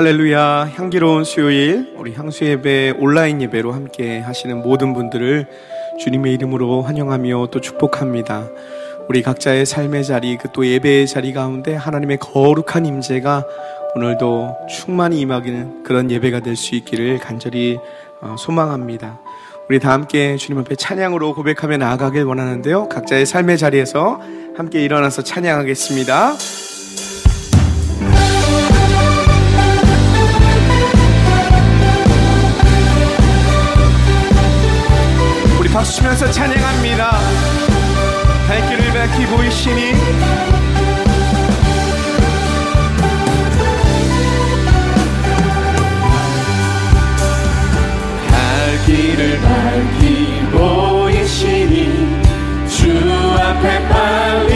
할렐루야 향기로운 수요일 우리 향수 예배 온라인 예배로 함께 하시는 모든 분들을 주님의 이름으로 환영하며 또 축복합니다. 우리 각자의 삶의 자리 그 또 예배의 자리 가운데 하나님의 거룩한 임재가 오늘도 충만히 임하기는 그런 예배가 될 수 있기를 간절히 어, 소망합니다. 우리 다 함께 주님 앞에 찬양으로 고백하며 나아가길 원하는데요. 각자의 삶의 자리에서 함께 일어나서 찬양하겠습니다. 박수 치면서 찬양합니다. 발길을 밝히 보이시니 길을 밝히 보이시니 주 앞에 빨리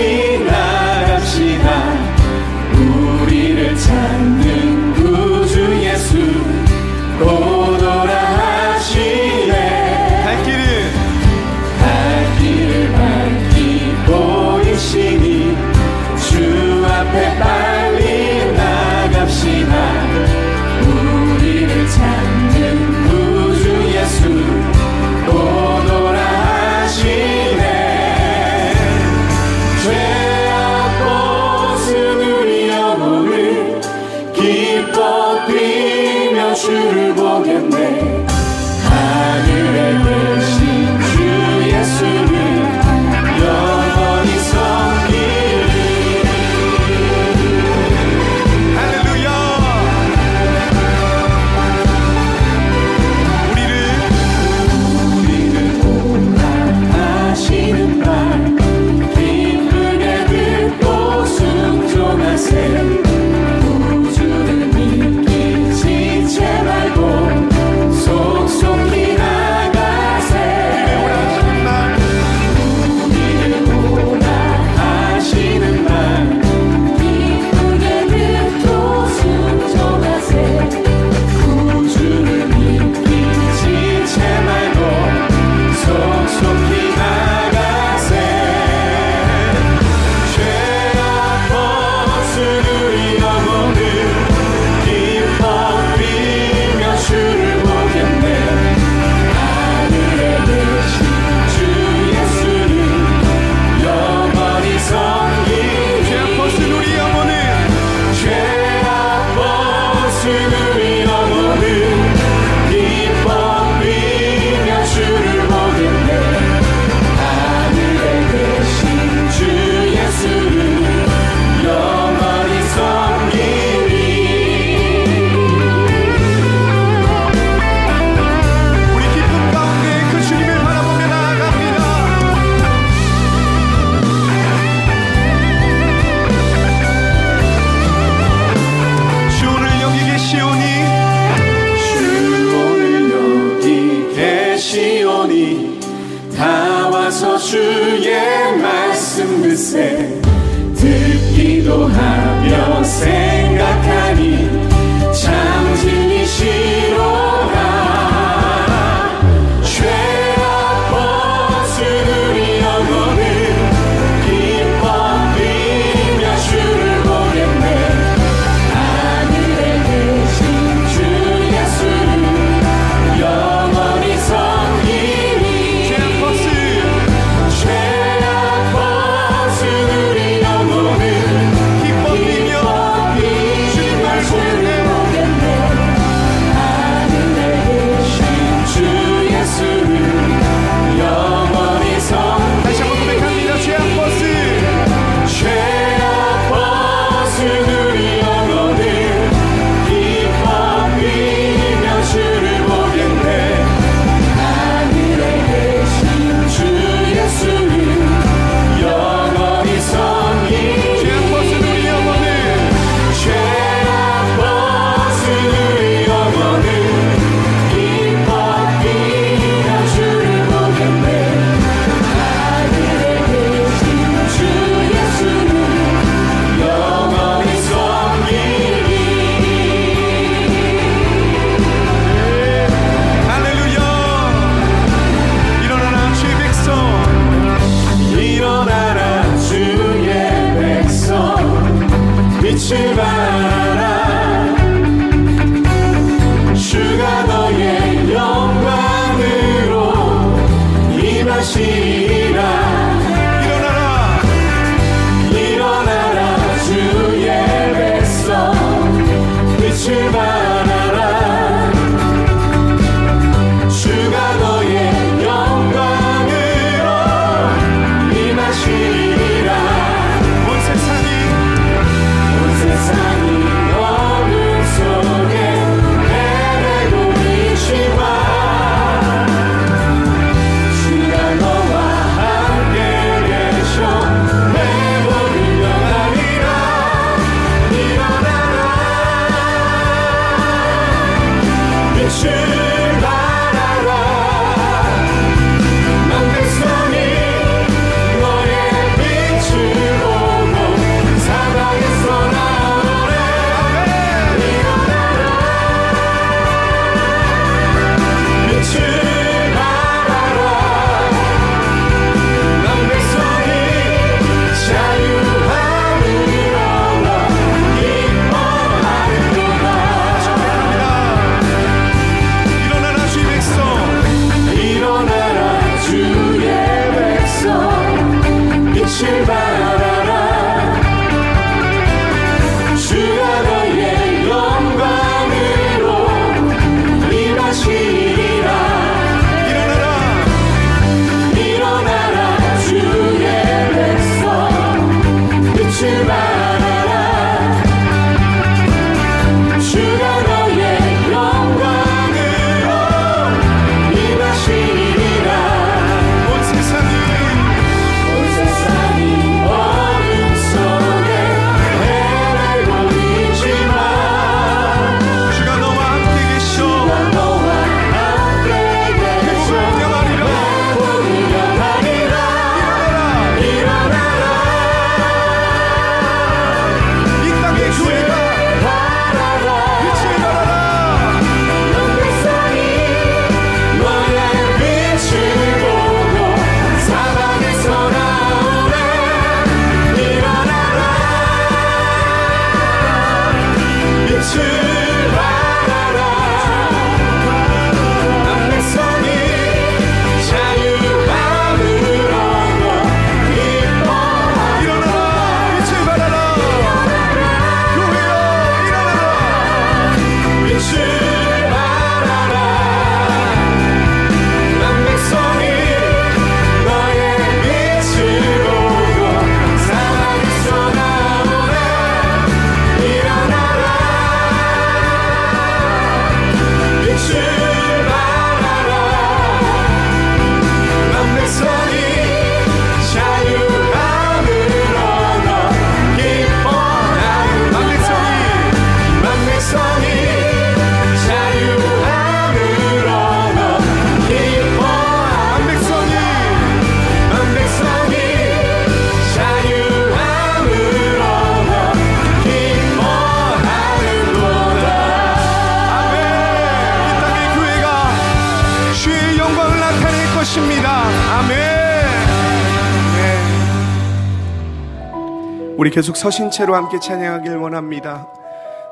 계속 서신 채로 함께 찬양하길 원합니다.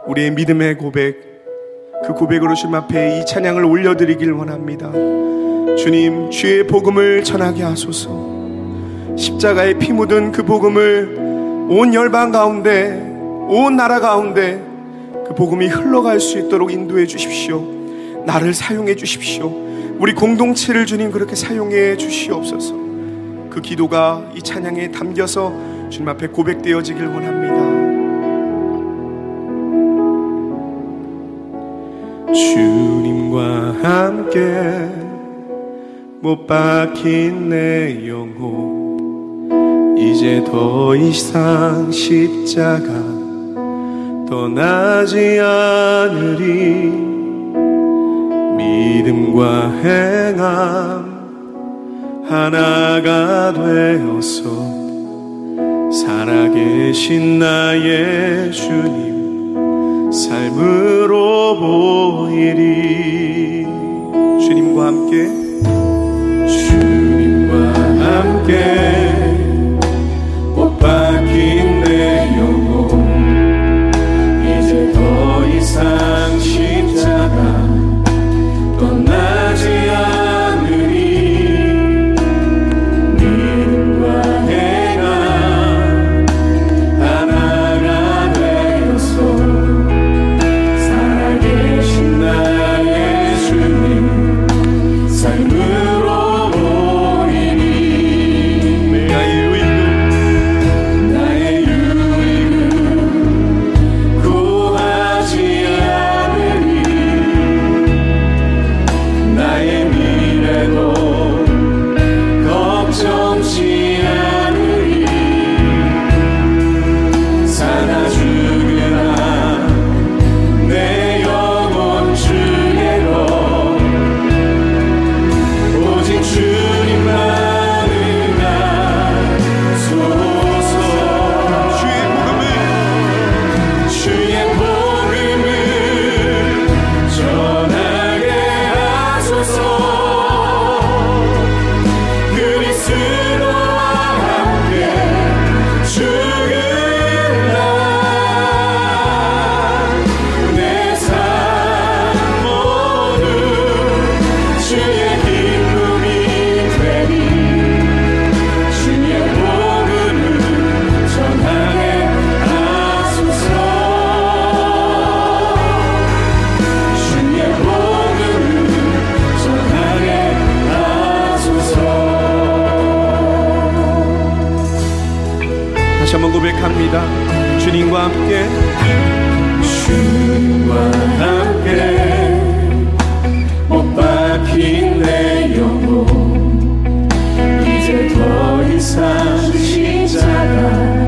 우리의 믿음의 고백, 그 고백으로 주님 앞에 이 찬양을 올려드리길 원합니다. 주님, 주의 복음을 전하게 하소서. 십자가에 피 묻은 그 복음을 온 열방 가운데, 온 나라 가운데 그 복음이 흘러갈 수 있도록 인도해 주십시오. 나를 사용해 주십시오. 우리 공동체를 주님 그렇게 사용해 주시옵소서. 그 기도가 이 찬양에 담겨서 주님 앞에 고백되어지길 원합니다. 주님과 함께 못 박힌 내 영혼 이제 더 이상 십자가 떠나지 않으리 믿음과 행함 하나가 되어서 살아계신 나의 주님 삶으로 보이리. 주님과 함께. 주님과 함께. 못박 한번 고백합니다. 주님과 함께 주님과 함께 못 박힌 내 영혼 이제 더 이상 십자가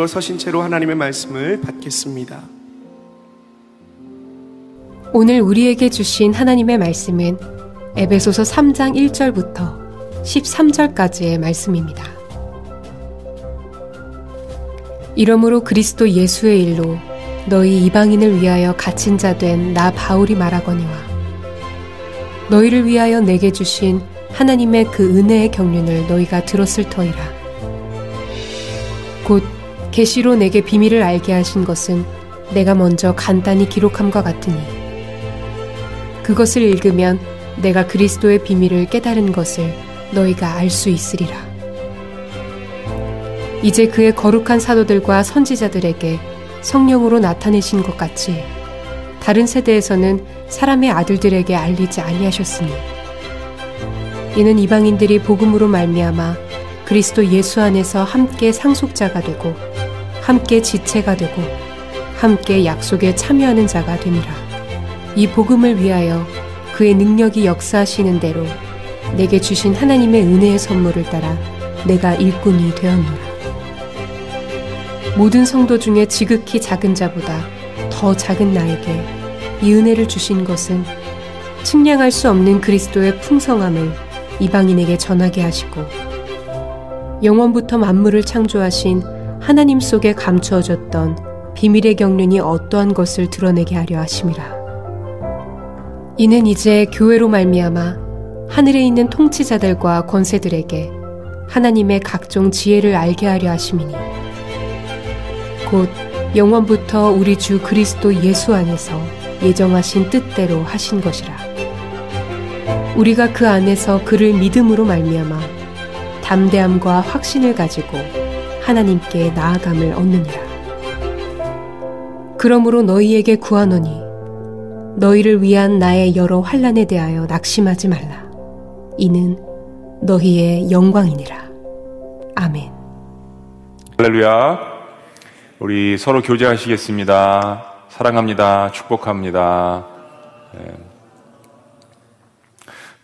일어서신 채로 하나님의 말씀을 받겠습니다. 오늘 우리에게 주신 하나님의 말씀은 에베소서 3장 1절부터 13절까지의 말씀입니다. 이러므로 그리스도 예수의 일로 너희 이방인을 위하여 갇힌 자 된 나 바울이 말하거니와 너희를 위하여 내게 주신 하나님의 그 은혜의 경륜을 너희가 들었을 터이라. 곧 계시로 내게 비밀을 알게 하신 것은 내가 먼저 간단히 기록함과 같으니 그것을 읽으면 내가 그리스도의 비밀을 깨달은 것을 너희가 알 수 있으리라. 이제 그의 거룩한 사도들과 선지자들에게 성령으로 나타내신 것 같이 다른 세대에서는 사람의 아들들에게 알리지 아니하셨으니 이는 이방인들이 복음으로 말미암아 그리스도 예수 안에서 함께 상속자가 되고 함께 지체가 되고 함께 약속에 참여하는 자가 되니라. 이 복음을 위하여 그의 능력이 역사하시는 대로 내게 주신 하나님의 은혜의 선물을 따라 내가 일꾼이 되었노라. 모든 성도 중에 지극히 작은 자보다 더 작은 나에게 이 은혜를 주신 것은 측량할 수 없는 그리스도의 풍성함을 이방인에게 전하게 하시고 영원부터 만물을 창조하신 하나님 속에 감추어졌던 비밀의 경륜이 어떠한 것을 드러내게 하려 하심이라. 이는 이제 교회로 말미암아 하늘에 있는 통치자들과 권세들에게 하나님의 각종 지혜를 알게 하려 하심이니 곧 영원부터 우리 주 그리스도 예수 안에서 예정하신 뜻대로 하신 것이라. 우리가 그 안에서 그를 믿음으로 말미암아 담대함과 확신을 가지고 하나님께 나아감을 얻느니라. 그러므로 너희에게 구하노니 너희를 위한 나의 여러 환란에 대하여 낙심하지 말라. 이는 너희의 영광이니라. 아멘. 할렐루야. 우리 서로 교제하시겠습니다. 사랑합니다. 축복합니다. 네.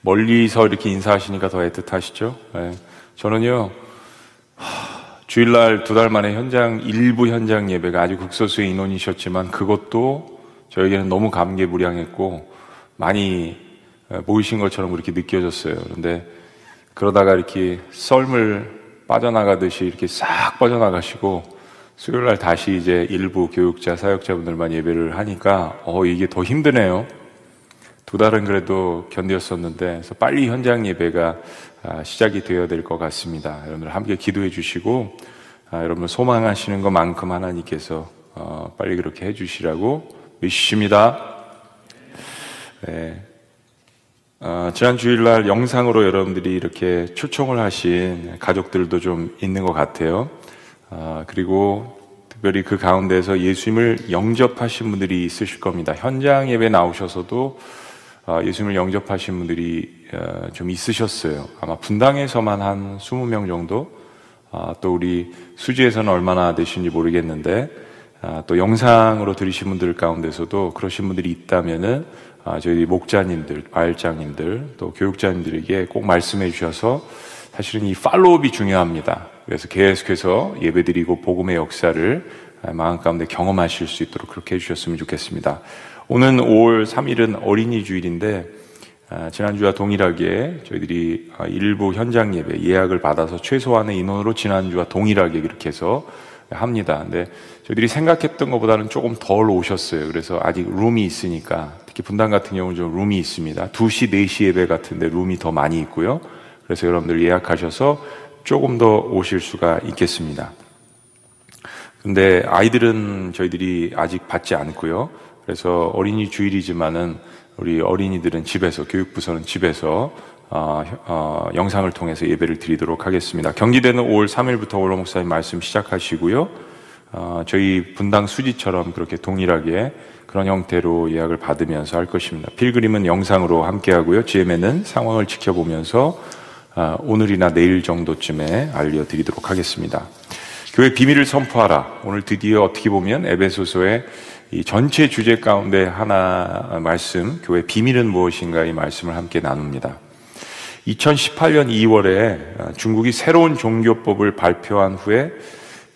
멀리서 이렇게 인사하시니까 더 애틋하시죠? 네. 저는요, 하, 주일날 두 달 만에 현장, 일부 현장 예배가 아주 극소수의 인원이셨지만 그것도 저에게는 너무 감개무량했고 많이 모이신 것처럼 그렇게 느껴졌어요. 그런데 그러다가 이렇게 썰물 빠져나가듯이 이렇게 싹 빠져나가시고 수요일 날 다시 이제 일부 교육자, 사역자분들만 예배를 하니까 어, 이게 더 힘드네요. 두 달은 그래도 견뎠었는데 그래서 빨리 현장 예배가 아, 시작이 되어야 될 것 같습니다. 여러분들 함께 기도해 주시고 아, 여러분 소망하시는 것만큼 하나님께서 어, 빨리 그렇게 해 주시라고 믿습니다. 네. 어, 지난 주일날 영상으로 여러분들이 이렇게 초청을 하신 가족들도 좀 있는 것 같아요. 아, 그리고 특별히 그 가운데서 예수님을 영접하신 분들이 있으실 겁니다. 현장 예배 나오셔서도 아, 예수님을 영접하신 분들이 어, 좀 있으셨어요. 아마 분당에서만 한 20명 정도, 아, 또 우리 수지에서는 얼마나 되신지 모르겠는데, 또 영상으로 들으신 분들 가운데서도 그러신 분들이 있다면은 저희 목자님들, 마을장님들, 또 교육자님들에게 꼭 말씀해 주셔서 사실은 이 팔로업이 중요합니다. 그래서 계속해서 예배드리고 복음의 역사를 마음 가운데 경험하실 수 있도록 그렇게 해주셨으면 좋겠습니다. 오는 5월 3일은 어린이 주일인데 아, 지난주와 동일하게 저희들이 아, 일부 현장 예배 예약을 받아서 최소한의 인원으로 지난주와 동일하게 그렇게 해서 합니다. 근데 저희들이 생각했던 것보다는 조금 덜 오셨어요. 그래서 아직 룸이 있으니까 특히 분당 같은 경우는 좀 룸이 있습니다. 2시, 4시 예배 같은데 룸이 더 많이 있고요. 그래서 여러분들 예약하셔서 조금 더 오실 수가 있겠습니다. 근데 아이들은 저희들이 아직 받지 않고요. 그래서 어린이 주일이지만은 우리 어린이들은 집에서 교육부서는 집에서 어, 어, 영상을 통해서 예배를 드리도록 하겠습니다. 경기대는 5월 3일부터 오로 목사님 말씀 시작하시고요. 어, 저희 분당 수지처럼 그렇게 동일하게 그런 형태로 예약을 받으면서 할 것입니다. 필그림은 영상으로 함께 하고요. GM에는 상황을 지켜보면서 아, 오늘이나 내일 정도쯤에 알려드리도록 하겠습니다. 교회 비밀을 선포하라. 오늘 드디어 어떻게 보면 에베소서의 이 전체 주제 가운데 하나 말씀, 교회 비밀은 무엇인가 이 말씀을 함께 나눕니다. 2018년 2월에 중국이 새로운 종교법을 발표한 후에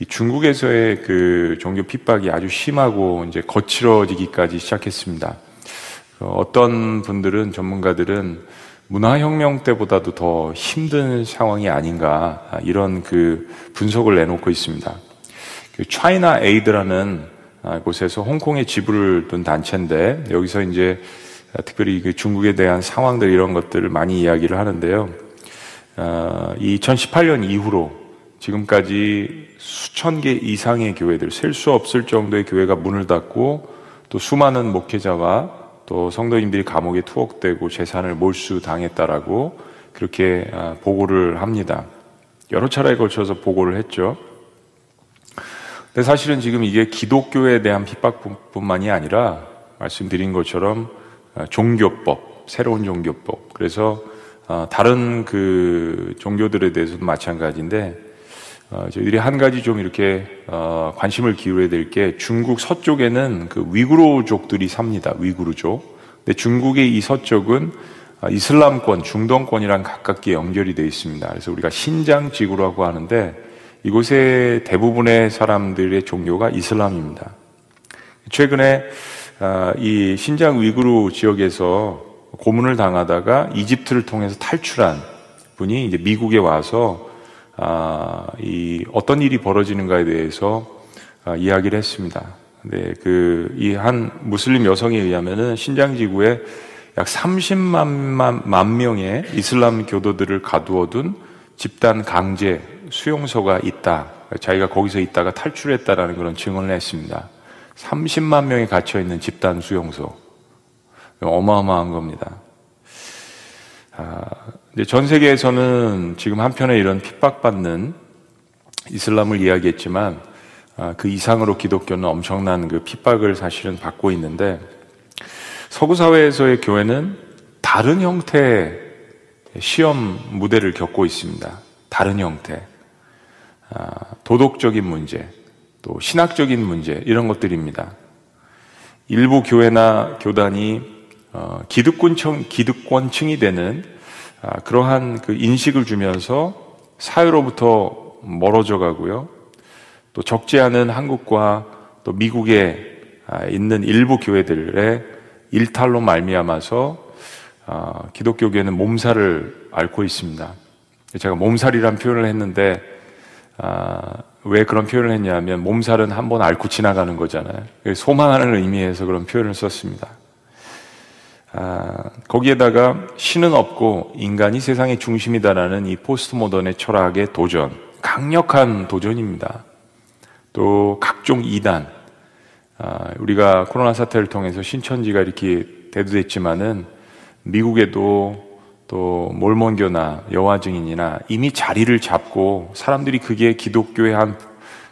중국에서의 그 종교 핍박이 아주 심하고 이제 거칠어지기까지 시작했습니다. 어떤 분들은 전문가들은 문화혁명 때보다도 더 힘든 상황이 아닌가 이런 그 분석을 내놓고 있습니다. 그 차이나 에이드라는 곳에서 홍콩에 지부를 둔 단체인데 여기서 이제 특별히 그 중국에 대한 상황들 이런 것들을 많이 이야기를 하는데요. 2018년 아, 이후로 지금까지 수천 개 이상의 교회들, 셀 수 없을 정도의 교회가 문을 닫고 또 수많은 목회자와 또 성도님들이 감옥에 투옥되고 재산을 몰수당했다라고 그렇게 아, 보고를 합니다. 여러 차례에 걸쳐서 보고를 했죠. 사실은 지금 이게 기독교에 대한 핍박뿐만이 아니라 말씀드린 것처럼 아, 종교법, 새로운 종교법. 그래서 아, 다른 그 종교들에 대해서도 마찬가지인데 어, 저희들이 한 가지 좀 이렇게 어, 관심을 기울여야 될 게 중국 서쪽에는 그 위구르족들이 삽니다. 위구르족. 근데 중국의 이 서쪽은 아, 이슬람권, 중동권이랑 가깝게 연결이 되어 있습니다. 그래서 우리가 신장 지구라고 하는데 이곳의 대부분의 사람들의 종교가 이슬람입니다. 최근에 아, 이 신장 위구르 지역에서 고문을 당하다가 이집트를 통해서 탈출한 분이 이제 미국에 와서 아, 이 어떤 일이 벌어지는가에 대해서 아, 이야기를 했습니다. 네, 그이 한 무슬림 여성에 의하면은 신장 지구에 약 30만 만, 만 명의 이슬람 교도들을 가두어둔 집단 강제 수용소가 있다. 자기가 거기서 있다가 탈출했다라는 그런 증언을 했습니다. 30만 명이 갇혀 있는 집단 수용소. 어마어마한 겁니다. 아, 전 세계에서는 지금 한편에 이런 핍박받는 이슬람을 이야기했지만 아, 그 이상으로 기독교는 엄청난 그 핍박을 사실은 받고 있는데 서구 사회에서의 교회는 다른 형태의 시험 무대를 겪고 있습니다. 다른 형태. 아, 도덕적인 문제, 또 신학적인 문제, 이런 것들입니다. 일부 교회나 교단이 어, 기득권층, 기득권층이 되는 아, 그러한 그 인식을 주면서 사회로부터 멀어져 가고요. 또 적지 않은 한국과 또 미국에 아, 있는 일부 교회들의 일탈로 말미암아서 아, 기독교계는 몸살을 앓고 있습니다. 제가 몸살이란 표현을 했는데 왜 그런 표현을 했냐면 몸살은 한 번 앓고 지나가는 거잖아요. 소망하는 의미에서 그런 표현을 썼습니다. 아, 거기에다가 신은 없고 인간이 세상의 중심이다라는 이 포스트 모던의 철학의 도전, 강력한 도전입니다. 또 각종 이단, 아, 우리가 코로나 사태를 통해서 신천지가 이렇게 대두됐지만은 미국에도 또 몰몬교나 여호와 증인이나 이미 자리를 잡고 사람들이 그게 기독교의 한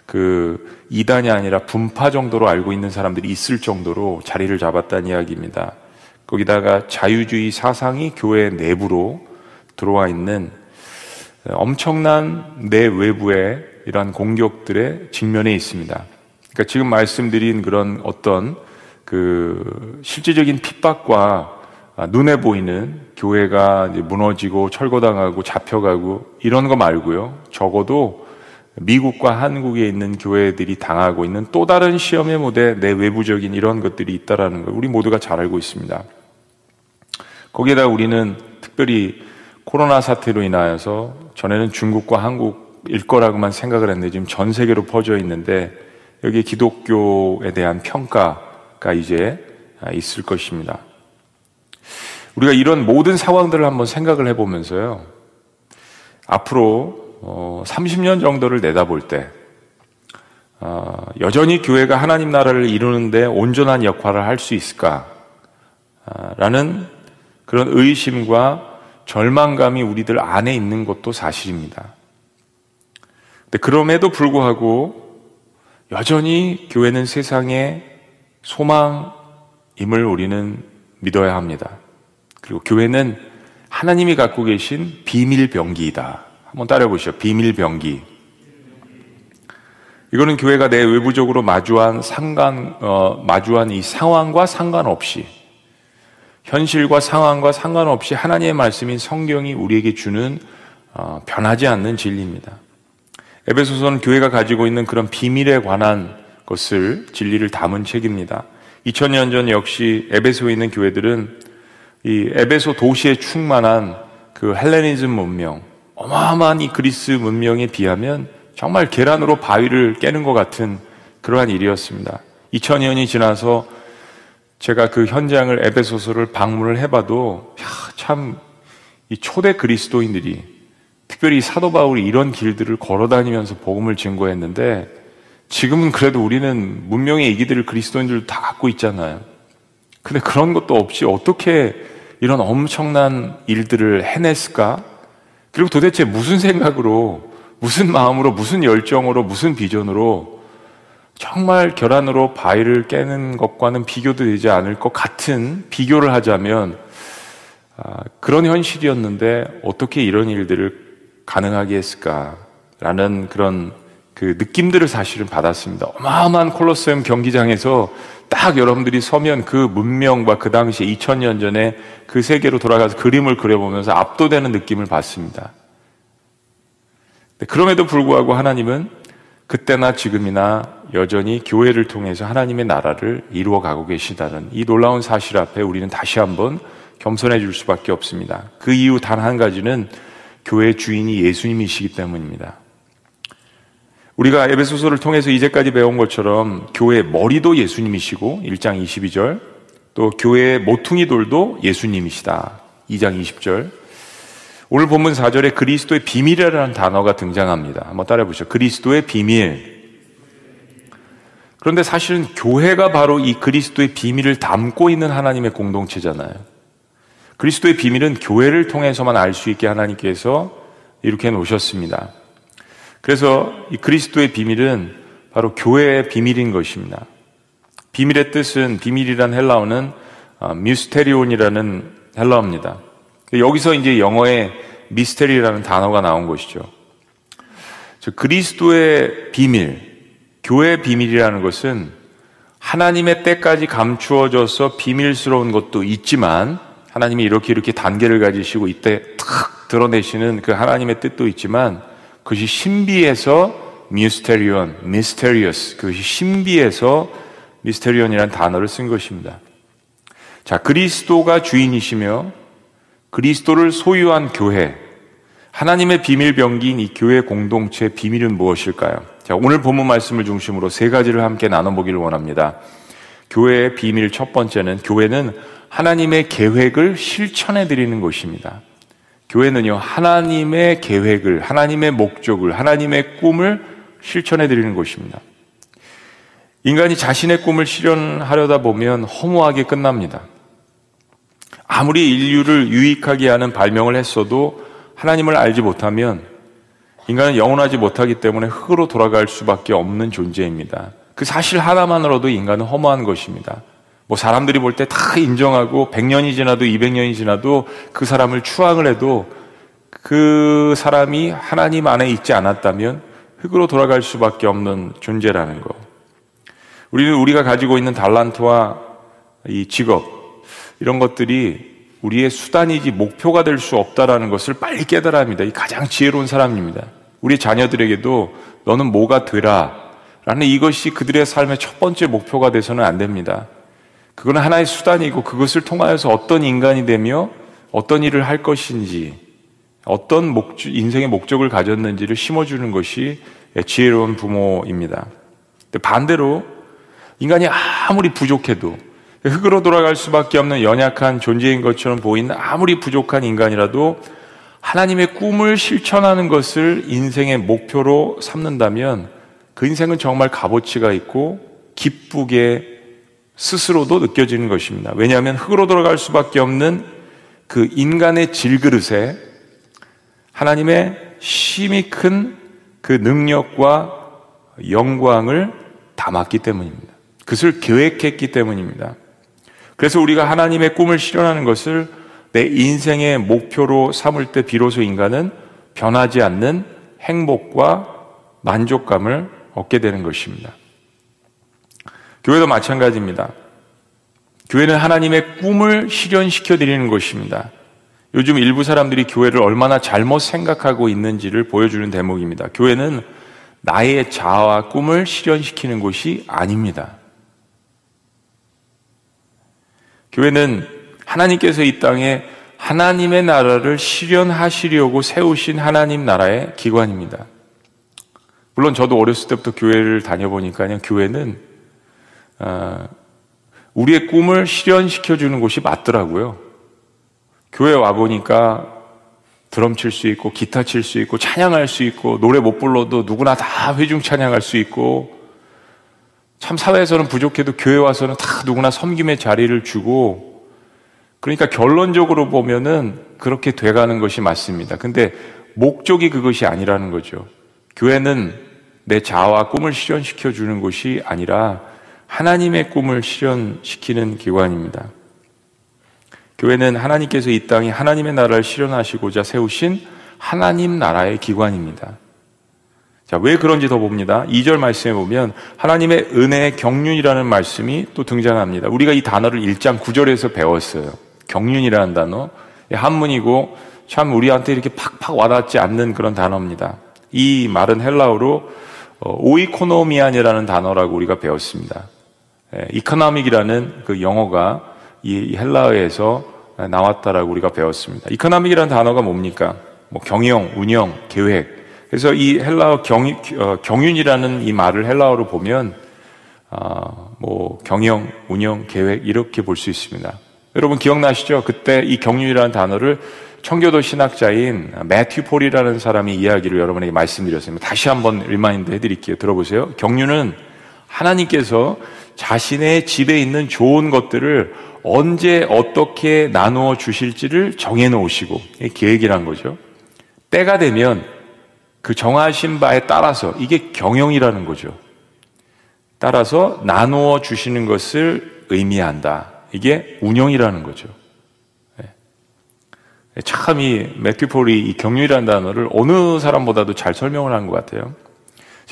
그 이단이 아니라 분파 정도로 알고 있는 사람들이 있을 정도로 자리를 잡았다는 이야기입니다. 거기다가 자유주의 사상이 교회 내부로 들어와 있는 엄청난 내 외부의 이러한 공격들의 직면에 있습니다. 그러니까 지금 말씀드린 그런 어떤 그 실질적인 핍박과 눈에 보이는 교회가 무너지고 철거당하고 잡혀가고 이런 거 말고요. 적어도 미국과 한국에 있는 교회들이 당하고 있는 또 다른 시험의 무대 내 외부적인 이런 것들이 있다라는 걸 우리 모두가 잘 알고 있습니다. 거기에다 우리는 특별히 코로나 사태로 인하여서 전에는 중국과 한국일 거라고만 생각을 했는데 지금 전 세계로 퍼져 있는데 여기 기독교에 대한 평가가 이제 있을 것입니다. 우리가 이런 모든 상황들을 한번 생각을 해보면서요. 앞으로 30년 어, 정도를 내다볼 때 어, 여전히 교회가 하나님 나라를 이루는데 온전한 역할을 할 수 있을까라는 그런 의심과 절망감이 우리들 안에 있는 것도 사실입니다. 근데 그럼에도 불구하고 여전히 교회는 세상의 소망임을 우리는 믿어야 합니다. 그리고 교회는 하나님이 갖고 계신 비밀 병기이다. 한번 따라보시죠. 비밀 병기. 이거는 교회가 내 외부적으로 마주한 상관, 어, 마주한 이 상황과 상관없이 현실과 상황과 상관없이 하나님의 말씀인 성경이 우리에게 주는 어, 변하지 않는 진리입니다. 에베소서는 교회가 가지고 있는 그런 비밀에 관한 것을 진리를 담은 책입니다. 2000년 전 역시 에베소에 있는 교회들은 이 에베소 도시에 충만한 그 헬레니즘 문명, 어마어마한 이 그리스 문명에 비하면 정말 계란으로 바위를 깨는 것 같은 그러한 일이었습니다. 2000년이 지나서 제가 그 현장을 에베소서를 방문을 해봐도 참 이 초대 그리스도인들이 특별히 사도 바울이 이런 길들을 걸어다니면서 복음을 증거했는데 지금은 그래도 우리는 문명의 이기들을 그리스도인들 다 갖고 있잖아요. 근데 그런 것도 없이 어떻게 이런 엄청난 일들을 해냈을까? 그리고 도대체 무슨 생각으로, 무슨 마음으로, 무슨 열정으로, 무슨 비전으로 정말 결안으로 바위를 깨는 것과는 비교도 되지 않을 것 같은 비교를 하자면 아, 그런 현실이었는데 어떻게 이런 일들을 가능하게 했을까라는 그런 그 느낌들을 사실은 받았습니다. 어마어마한 콜로세움 경기장에서 딱 여러분들이 서면 그 문명과 그 당시에 2000년 전에 그 세계로 돌아가서 그림을 그려보면서 압도되는 느낌을 받습니다. 그럼에도 불구하고 하나님은 그때나 지금이나 여전히 교회를 통해서 하나님의 나라를 이루어 가고 계시다는 이 놀라운 사실 앞에 우리는 다시 한번 겸손해 줄 수밖에 없습니다. 그 이유 단 한 가지는 교회 주인이 예수님이시기 때문입니다. 우리가 에베소서를 통해서 이제까지 배운 것처럼 교회 머리도 예수님이시고 1장 22절 또 교회의 모퉁이 돌도 예수님이시다. 2장 20절 오늘 본문 4절에 그리스도의 비밀이라는 단어가 등장합니다. 한번 따라해 보시죠. 그리스도의 비밀. 그런데 사실은 교회가 바로 이 그리스도의 비밀을 담고 있는 하나님의 공동체잖아요. 그리스도의 비밀은 교회를 통해서만 알 수 있게 하나님께서 이렇게 놓으셨습니다. 그래서 이 그리스도의 비밀은 바로 교회의 비밀인 것입니다. 비밀의 뜻은 비밀이란 헬라어는 미스테리온이라는 아, 헬라어입니다. 여기서 이제 영어에 미스테리라는 단어가 나온 것이죠. 그리스도의 비밀, 교회의 비밀이라는 것은 하나님의 때까지 감추어져서 비밀스러운 것도 있지만 하나님이 이렇게 이렇게 단계를 가지시고 이때 탁 드러내시는 그 하나님의 뜻도 있지만 그것이 신비해서 미스테리온, 미스테리어스 그것이 신비해서 미스테리온이라는 단어를 쓴 것입니다. 자, 그리스도가 주인이시며 그리스도를 소유한 교회, 하나님의 비밀 병기인 이 교회 공동체의 비밀은 무엇일까요? 자, 오늘 본문 말씀을 중심으로 세 가지를 함께 나눠보기를 원합니다. 교회의 비밀 첫 번째는 교회는 하나님의 계획을 실천해 드리는 것입니다. 교회는요, 하나님의 계획을, 하나님의 목적을, 하나님의 꿈을 실천해 드리는 것입니다. 인간이 자신의 꿈을 실현하려다 보면 허무하게 끝납니다. 아무리 인류를 유익하게 하는 발명을 했어도 하나님을 알지 못하면 인간은 영원하지 못하기 때문에 흙으로 돌아갈 수밖에 없는 존재입니다. 그 사실 하나만으로도 인간은 허무한 것입니다. 뭐 사람들이 볼 때 다 인정하고 100년이 지나도 200년이 지나도 그 사람을 추앙을 해도 그 사람이 하나님 안에 있지 않았다면 흙으로 돌아갈 수밖에 없는 존재라는 거. 우리는 우리가 가지고 있는 달란트와 이 직업 이런 것들이 우리의 수단이지 목표가 될 수 없다라는 것을 빨리 깨달아야 합니다. 이 가장 지혜로운 사람입니다. 우리 자녀들에게도 너는 뭐가 되라 라는 이것이 그들의 삶의 첫 번째 목표가 돼서는 안 됩니다. 그건 하나의 수단이고 그것을 통하여서 어떤 인간이 되며 어떤 일을 할 것인지 어떤 목, 인생의 목적을 가졌는지를 심어주는 것이 지혜로운 부모입니다. 반대로 인간이 아무리 부족해도 흙으로 돌아갈 수밖에 없는 연약한 존재인 것처럼 보이는 아무리 부족한 인간이라도 하나님의 꿈을 실천하는 것을 인생의 목표로 삼는다면 그 인생은 정말 값어치가 있고 기쁘게 스스로도 느껴지는 것입니다. 왜냐하면 흙으로 돌아갈 수밖에 없는 그 인간의 질그릇에 하나님의 심히 큰그 능력과 영광을 담았기 때문입니다. 그것을 계획했기 때문입니다. 그래서 우리가 하나님의 꿈을 실현하는 것을 내 인생의 목표로 삼을 때 비로소 인간은 변하지 않는 행복과 만족감을 얻게 되는 것입니다. 교회도 마찬가지입니다. 교회는 하나님의 꿈을 실현시켜 드리는 것입니다. 요즘 일부 사람들이 교회를 얼마나 잘못 생각하고 있는지를 보여주는 대목입니다. 교회는 나의 자아와 꿈을 실현시키는 곳이 아닙니다. 교회는 하나님께서 이 땅에 하나님의 나라를 실현하시려고 세우신 하나님 나라의 기관입니다. 물론 저도 어렸을 때부터 교회를 다녀보니까요, 교회는 아, 우리의 꿈을 실현시켜 주는 곳이 맞더라고요. 교회 와 보니까 드럼 칠 수 있고 기타 칠 수 있고 찬양할 수 있고 노래 못 불러도 누구나 다 회중 찬양할 수 있고 참 사회에서는 부족해도 교회 와서는 다 누구나 섬김의 자리를 주고 그러니까 결론적으로 보면은 그렇게 돼가는 것이 맞습니다. 근데 목적이 그것이 아니라는 거죠. 교회는 내 자아와 꿈을 실현시켜 주는 곳이 아니라 하나님의 꿈을 실현시키는 기관입니다. 교회는 하나님께서 이 땅에 하나님의 나라를 실현하시고자 세우신 하나님 나라의 기관입니다. 자, 왜 그런지 더 봅니다. 2절 말씀에 보면 하나님의 은혜의 경륜이라는 말씀이 또 등장합니다. 우리가 이 단어를 1장 9절에서 배웠어요. 경륜이라는 단어. 한문이고 참 우리한테 이렇게 팍팍 와닿지 않는 그런 단어입니다. 이 말은 헬라어로 어, οἰκονομίαν이라는 단어라고 우리가 배웠습니다. economic이라는 그 영어가 이 헬라어에서 나왔다라고 우리가 배웠습니다. economic이라는 단어가 뭡니까? 뭐 경영, 운영, 계획. 그래서 이 헬라어 경, 어, 경륜이라는 이 말을 헬라어로 보면 어, 뭐 경영, 운영, 계획 이렇게 볼 수 있습니다. 여러분 기억나시죠? 그때 이 경륜이라는 단어를 청교도 신학자인 매튜 풀이라는 사람이 이야기를 여러분에게 말씀드렸습니다. 다시 한번 remind 해드릴게요. 들어보세요. 경륜은 하나님께서 자신의 집에 있는 좋은 것들을 언제 어떻게 나누어 주실지를 정해 놓으시고 계획이란 거죠. 때가 되면 그 정하신 바에 따라서 이게 경영이라는 거죠. 따라서 나누어 주시는 것을 의미한다. 이게 운영이라는 거죠. 예. 참이 매튜 폴이 이 경륜이라는 단어를 어느 사람보다도 잘 설명을 한 것 같아요.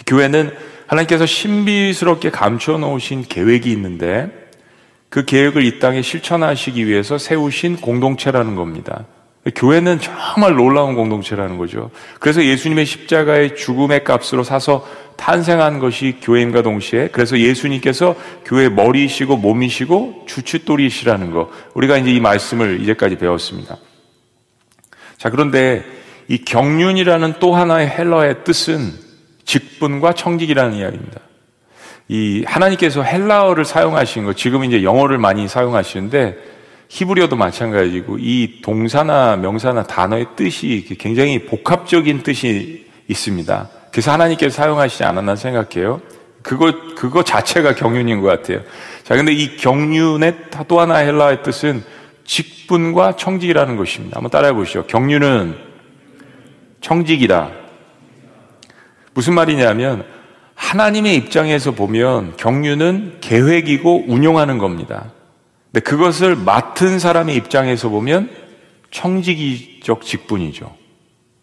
교회는 하나님께서 신비스럽게 감춰 놓으신 계획이 있는데 그 계획을 이 땅에 실천하시기 위해서 세우신 공동체라는 겁니다. 교회는 정말 놀라운 공동체라는 거죠. 그래서 예수님의 십자가의 죽음의 값으로 사서 탄생한 것이 교회임과 동시에 그래서 예수님께서 교회 머리이시고 몸이시고 주춧돌이시라는 거. 우리가 이제 이 말씀을 이제까지 배웠습니다. 자, 그런데 이 경륜이라는 또 하나의 헬러의 뜻은 직분과 청직이라는 이야기입니다. 이 하나님께서 헬라어를 사용하신 거, 지금 이제 영어를 많이 사용하시는데 히브리어도 마찬가지고 이 동사나 명사나 단어의 뜻이 굉장히 복합적인 뜻이 있습니다. 그래서 하나님께서 사용하시지 않았나 생각해요. 그거, 그거 자체가 경륜인 것 같아요. 자, 근데 이 경륜의 또 하나 헬라의 뜻은 직분과 청직이라는 것입니다. 한번 따라해 보시죠. 경륜은 청직이다. 무슨 말이냐면 하나님의 입장에서 보면 경륜은 계획이고 운용하는 겁니다. 근데 그것을 맡은 사람의 입장에서 보면 청지기적 직분이죠.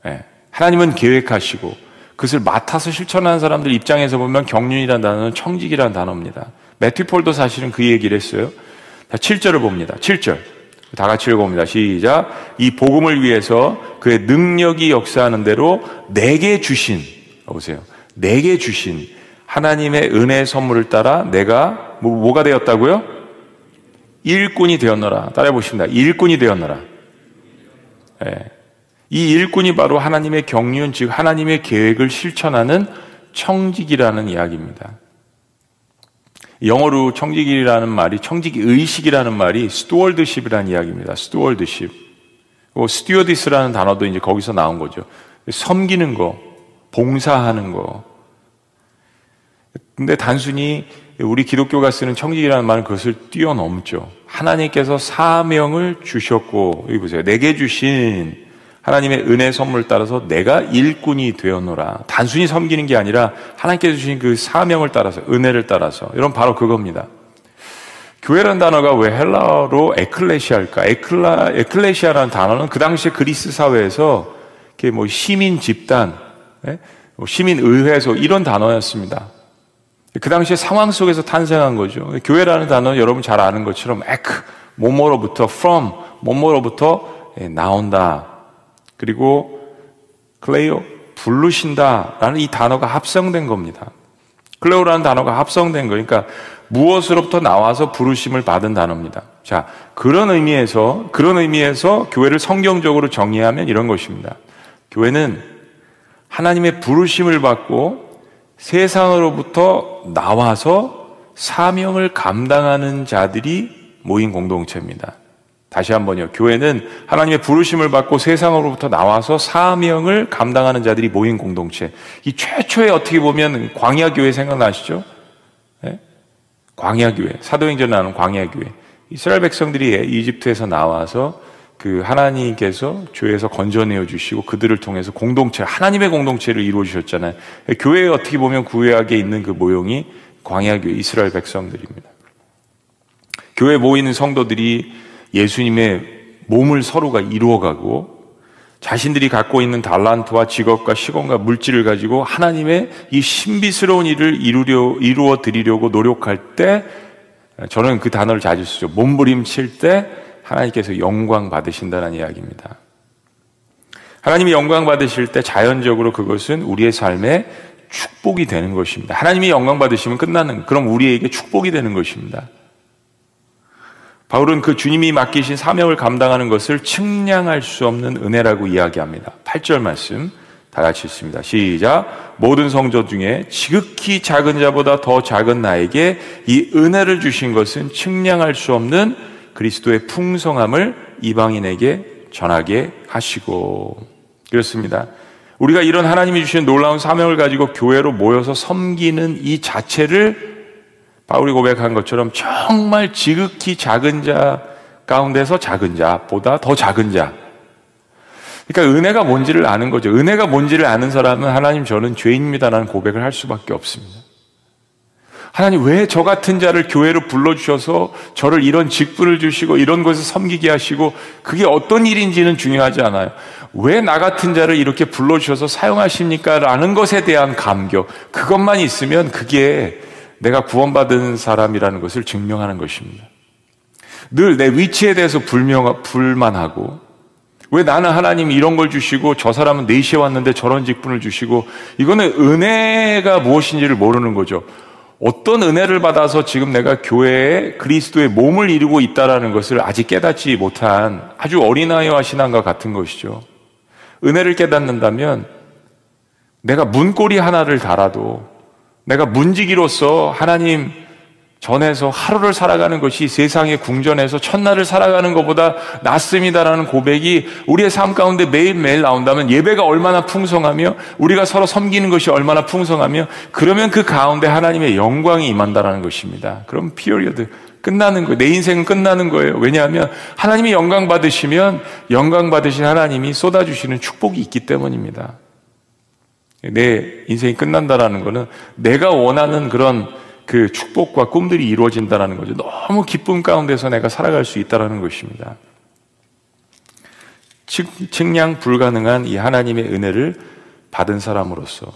네. 하나님은 계획하시고 그것을 맡아서 실천하는 사람들 입장에서 보면 경륜이라는 단어는 청직이라는 단어입니다. 매튜 폴도 사실은 그 얘기를 했어요. 자, 7절을 봅니다. 7절. 다 같이 읽어봅니다. 시작. 이 복음을 위해서 그의 능력이 역사하는 대로 내게 주신, 보세요. 내게 주신 하나님의 은혜 선물을 따라 내가 뭐, 뭐가 되었다고요? 일꾼이 되었노라. 따라해 보십니다. 일꾼이 되었노라. 예. 이 일꾼이 바로 하나님의 경륜, 즉 하나님의 계획을 실천하는 청지기라는 이야기입니다. 영어로 청지기라는 말이 청지기 의식이라는 말이 stewardship이라는 이야기입니다. stewardship. 스튜어디스라는 단어도 이제 거기서 나온 거죠. 섬기는 거, 봉사하는 거. 근데 단순히 우리 기독교가 쓰는 청직이라는 말은 그것을 뛰어넘죠. 하나님께서 사명을 주셨고, 여기 보세요. 내게 주신 하나님의 은혜 선물 따라서 내가 일꾼이 되었노라. 단순히 섬기는 게 아니라 하나님께서 주신 그 사명을 따라서, 은혜를 따라서. 이런 바로 그겁니다. 교회라는 단어가 왜 헬라어로 ἐκκλησία일까? 에클라, ἐκκλησία라는 단어는 그 당시에 그리스 사회에서 뭐 시민 집단, 시민 의회소 이런 단어였습니다. 그 당시에 상황 속에서 탄생한 거죠. 교회라는 단어는 여러분 잘 아는 것처럼 ἐκ, 뭐뭐로부터, from, 뭐뭐로부터 예, 나온다. 그리고 καλέω, 부르신다라는 이 단어가 합성된 겁니다. 클레오라는 단어가 합성된 거니까 무엇으로부터 나와서 부르심을 받은 단어입니다. 자, 그런 의미에서, 그런 의미에서 교회를 성경적으로 정의하면 이런 것입니다. 교회는 하나님의 부르심을 받고 세상으로부터 나와서 사명을 감당하는 자들이 모인 공동체입니다. 다시 한번요. 교회는 하나님의 부르심을 받고 세상으로부터 나와서 사명을 감당하는 자들이 모인 공동체. 이 최초의 어떻게 보면 광야교회 생각나시죠? 네? 광야교회. 사도행전 나오는 광야교회. 이스라엘 백성들이 이집트에서 나와서 그 하나님께서 교회에서 건져내어 주시고 그들을 통해서 공동체, 하나님의 공동체를 이루어 주셨잖아요. 교회에 어떻게 보면 구약에 있는 그 모형이 광야교회 이스라엘 백성들입니다. 교회 모이는 성도들이 예수님의 몸을 서로가 이루어가고 자신들이 갖고 있는 달란트와 직업과 시공과 물질을 가지고 하나님의 이 신비스러운 일을 이루려, 이루어 드리려고 노력할 때 저는 그 단어를 자주 쓰죠. 몸부림칠 때 하나님께서 영광 받으신다는 이야기입니다. 하나님이 영광 받으실 때 자연적으로 그것은 우리의 삶에 축복이 되는 것입니다. 하나님이 영광 받으시면 끝나는, 그럼 우리에게 축복이 되는 것입니다. 바울은 그 주님이 맡기신 사명을 감당하는 것을 측량할 수 없는 은혜라고 이야기합니다. 8절 말씀 다 같이 읽습니다. 시작. 모든 성조 중에 지극히 작은 자보다 더 작은 나에게 이 은혜를 주신 것은 측량할 수 없는 그리스도의 풍성함을 이방인에게 전하게 하시고 그렇습니다. 우리가 이런 하나님이 주신 놀라운 사명을 가지고 교회로 모여서 섬기는 이 자체를 바울이 고백한 것처럼 정말 지극히 작은 자 가운데서 작은 자보다 더 작은 자. 그러니까 은혜가 뭔지를 아는 거죠. 은혜가 뭔지를 아는 사람은 하나님 저는 죄인입니다라는 고백을 할 수밖에 없습니다. 하나님 왜 저 같은 자를 교회로 불러주셔서 저를 이런 직분을 주시고 이런 곳에 섬기게 하시고 그게 어떤 일인지는 중요하지 않아요. 왜 나 같은 자를 이렇게 불러주셔서 사용하십니까? 라는 것에 대한 감격. 그것만 있으면 그게 내가 구원받은 사람이라는 것을 증명하는 것입니다. 늘 내 위치에 대해서 불명, 불만하고 왜 나는 하나님이 이런 걸 주시고 저 사람은 4시에 왔는데 저런 직분을 주시고 이거는 은혜가 무엇인지를 모르는 거죠. 어떤 은혜를 받아서 지금 내가 교회에 그리스도의 몸을 이루고 있다라는 것을 아직 깨닫지 못한 아주 어린아이와 신앙과 같은 것이죠. 은혜를 깨닫는다면 내가 문고리 하나를 달아도 내가 문지기로서 하나님 전에서 하루를 살아가는 것이 세상의 궁전에서 천 날을 살아가는 것보다 낫습니다라는 고백이 우리의 삶 가운데 매일매일 나온다면 예배가 얼마나 풍성하며 우리가 서로 섬기는 것이 얼마나 풍성하며 그러면 그 가운데 하나님의 영광이 임한다라는 것입니다. 그럼 period 끝나는 거예요. 내 인생은 끝나는 거예요. 왜냐하면 하나님이 영광 받으시면 영광 받으신 하나님이 쏟아주시는 축복이 있기 때문입니다. 내 인생이 끝난다라는 것은 내가 원하는 그런 그 축복과 꿈들이 이루어진다는 거죠. 너무 기쁨 가운데서 내가 살아갈 수 있다는 것입니다. 측량 불가능한 이 하나님의 은혜를 받은 사람으로서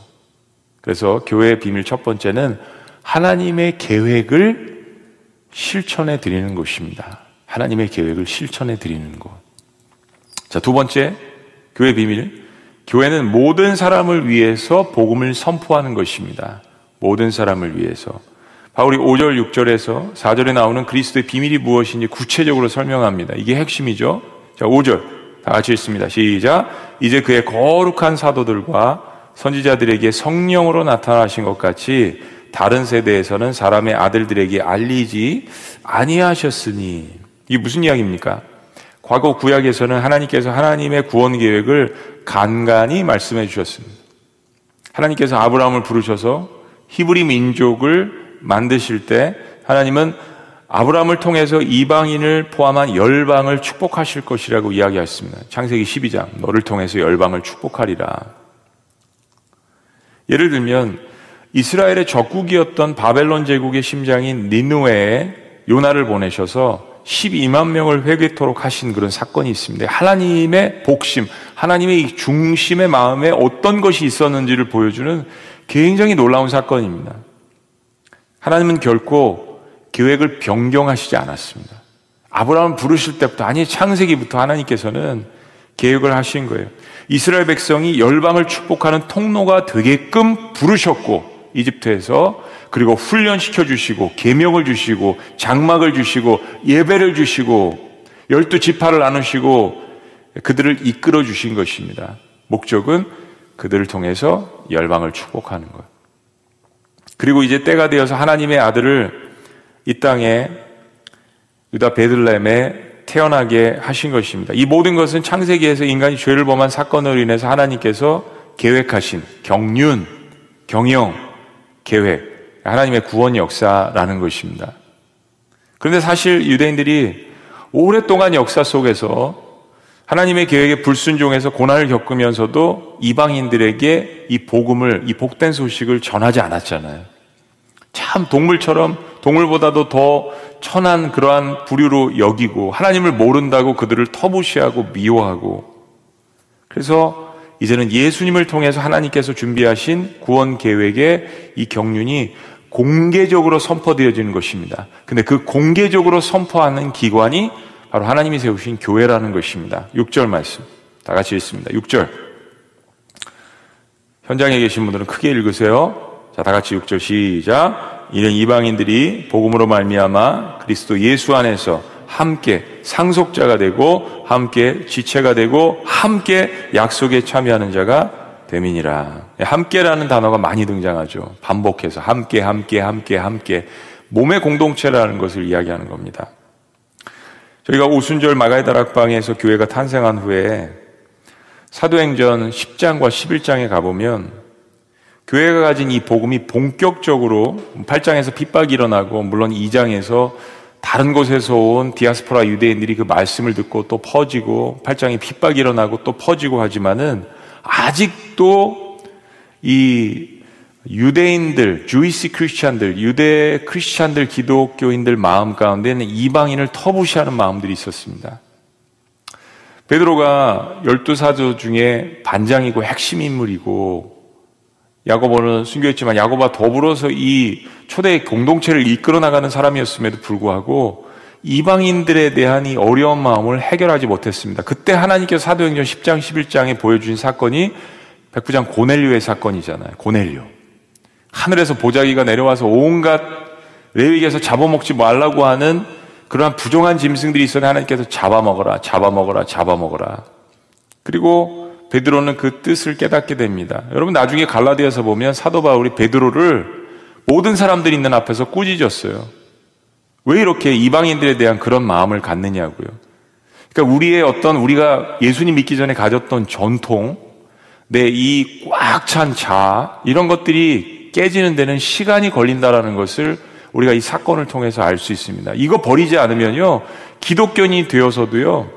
그래서 교회의 비밀 첫 번째는 하나님의 계획을 실천해 드리는 것입니다. 하나님의 계획을 실천해 드리는 것. 자, 두 번째 교회 비밀 교회는 모든 사람을 위해서 복음을 선포하는 것입니다. 모든 사람을 위해서. 바울이 5절, 6절에서 4절에 나오는 그리스도의 비밀이 무엇인지 구체적으로 설명합니다. 이게 핵심이죠. 자, 5절. 다 같이 읽습니다. 시작. 이제 그의 거룩한 사도들과 선지자들에게 성령으로 나타나신 것 같이 다른 세대에서는 사람의 아들들에게 알리지 아니하셨으니 이게 무슨 이야기입니까? 과거 구약에서는 하나님께서 하나님의 구원 계획을 간간히 말씀해 주셨습니다. 하나님께서 아브라함을 부르셔서 히브리 민족을 만드실 때 하나님은 아브라함을 통해서 이방인을 포함한 열방을 축복하실 것이라고 이야기했습니다. 창세기 12장 너를 통해서 열방을 축복하리라. 예를 들면 이스라엘의 적국이었던 바벨론 제국의 심장인 니누에에 요나를 보내셔서 12만 명을 회개토록 하신 그런 사건이 있습니다. 하나님의 복심, 하나님의 중심의 마음에 어떤 것이 있었는지를 보여주는 굉장히 놀라운 사건입니다. 하나님은 결코 계획을 변경하시지 않았습니다. 아브라함을 부르실 때부터, 아니, 창세기부터 하나님께서는 계획을 하신 거예요. 이스라엘 백성이 열방을 축복하는 통로가 되게끔 부르셨고, 이집트에서 그리고 훈련시켜 주시고 계명을 주시고 장막을 주시고 예배를 주시고 열두 지파를 나누시고 그들을 이끌어 주신 것입니다. 목적은 그들을 통해서 열방을 축복하는 것. 그리고 이제 때가 되어서 하나님의 아들을 이 땅에 유다 베들레헴에 태어나게 하신 것입니다. 이 모든 것은 창세기에서 인간이 죄를 범한 사건으로 인해서 하나님께서 계획하신 경륜, 경영, 계획, 하나님의 구원 역사라는 것입니다. 그런데 사실 유대인들이 오랫동안 역사 속에서 하나님의 계획에 불순종해서 고난을 겪으면서도 이방인들에게 이 복음을, 이 복된 소식을 전하지 않았잖아요. 참 동물처럼 동물보다도 더 천한 그러한 부류로 여기고 하나님을 모른다고 그들을 터부시하고 미워하고 그래서 이제는 예수님을 통해서 하나님께서 준비하신 구원 계획의 이 경륜이 공개적으로 선포되어지는 것입니다. 근데 그 공개적으로 선포하는 기관이 바로 하나님이 세우신 교회라는 것입니다. 6절 말씀. 다 같이 읽습니다. 6절. 현장에 계신 분들은 크게 읽으세요. 자, 다 같이 6절 시작. 이는 이방인들이 복음으로 말미암아 그리스도 예수 안에서 함께 상속자가 되고 함께 지체가 되고 함께 약속에 참여하는 자가 되민이라. 함께라는 단어가 많이 등장하죠. 반복해서 함께 함께 함께 함께 몸의 공동체라는 것을 이야기하는 겁니다. 저희가 오순절 마가의 다락방에서 교회가 탄생한 후에 사도행전 10장과 11장에 가보면 교회가 가진 이 복음이 본격적으로 8장에서 핍박이 일어나고 물론 2장에서 다른 곳에서 온 디아스포라 유대인들이 그 말씀을 듣고 또 퍼지고 8장에 핍박이 일어나고 또 퍼지고 하지만은 아직도 이 유대인들, 주이시 크리스찬들, 유대 크리스찬들, 기독교인들 마음 가운데는 이방인을 터부시하는 마음들이 있었습니다. 베드로가 열두 사도 중에 반장이고 핵심 인물이고 야고보는 순교했지만 야고보와 더불어서 이 초대 공동체를 이끌어 나가는 사람이었음에도 불구하고 이방인들에 대한 이 어려운 마음을 해결하지 못했습니다. 그때 하나님께서 사도행전 10장 11장에 보여주신 사건이 백부장 고넬료의 사건이잖아요. 고넬료. 하늘에서 보자기가 내려와서 온갖 레위기에서 잡아먹지 말라고 하는 그러한 부정한 짐승들이 있었는데 하나님께서 잡아먹어라, 잡아먹어라, 잡아먹어라. 그리고 베드로는 그 뜻을 깨닫게 됩니다. 여러분 나중에 갈라디아서 보면 사도 바울이 베드로를 모든 사람들이 있는 앞에서 꾸짖었어요. 왜 이렇게 이방인들에 대한 그런 마음을 갖느냐고요. 그러니까 우리의 어떤 우리가 예수님 믿기 전에 가졌던 전통, 내 이 꽉 찬 자, 이런 것들이 깨지는 데는 시간이 걸린다라는 것을 우리가 이 사건을 통해서 알 수 있습니다. 이거 버리지 않으면요, 기독교인이 되어서도요,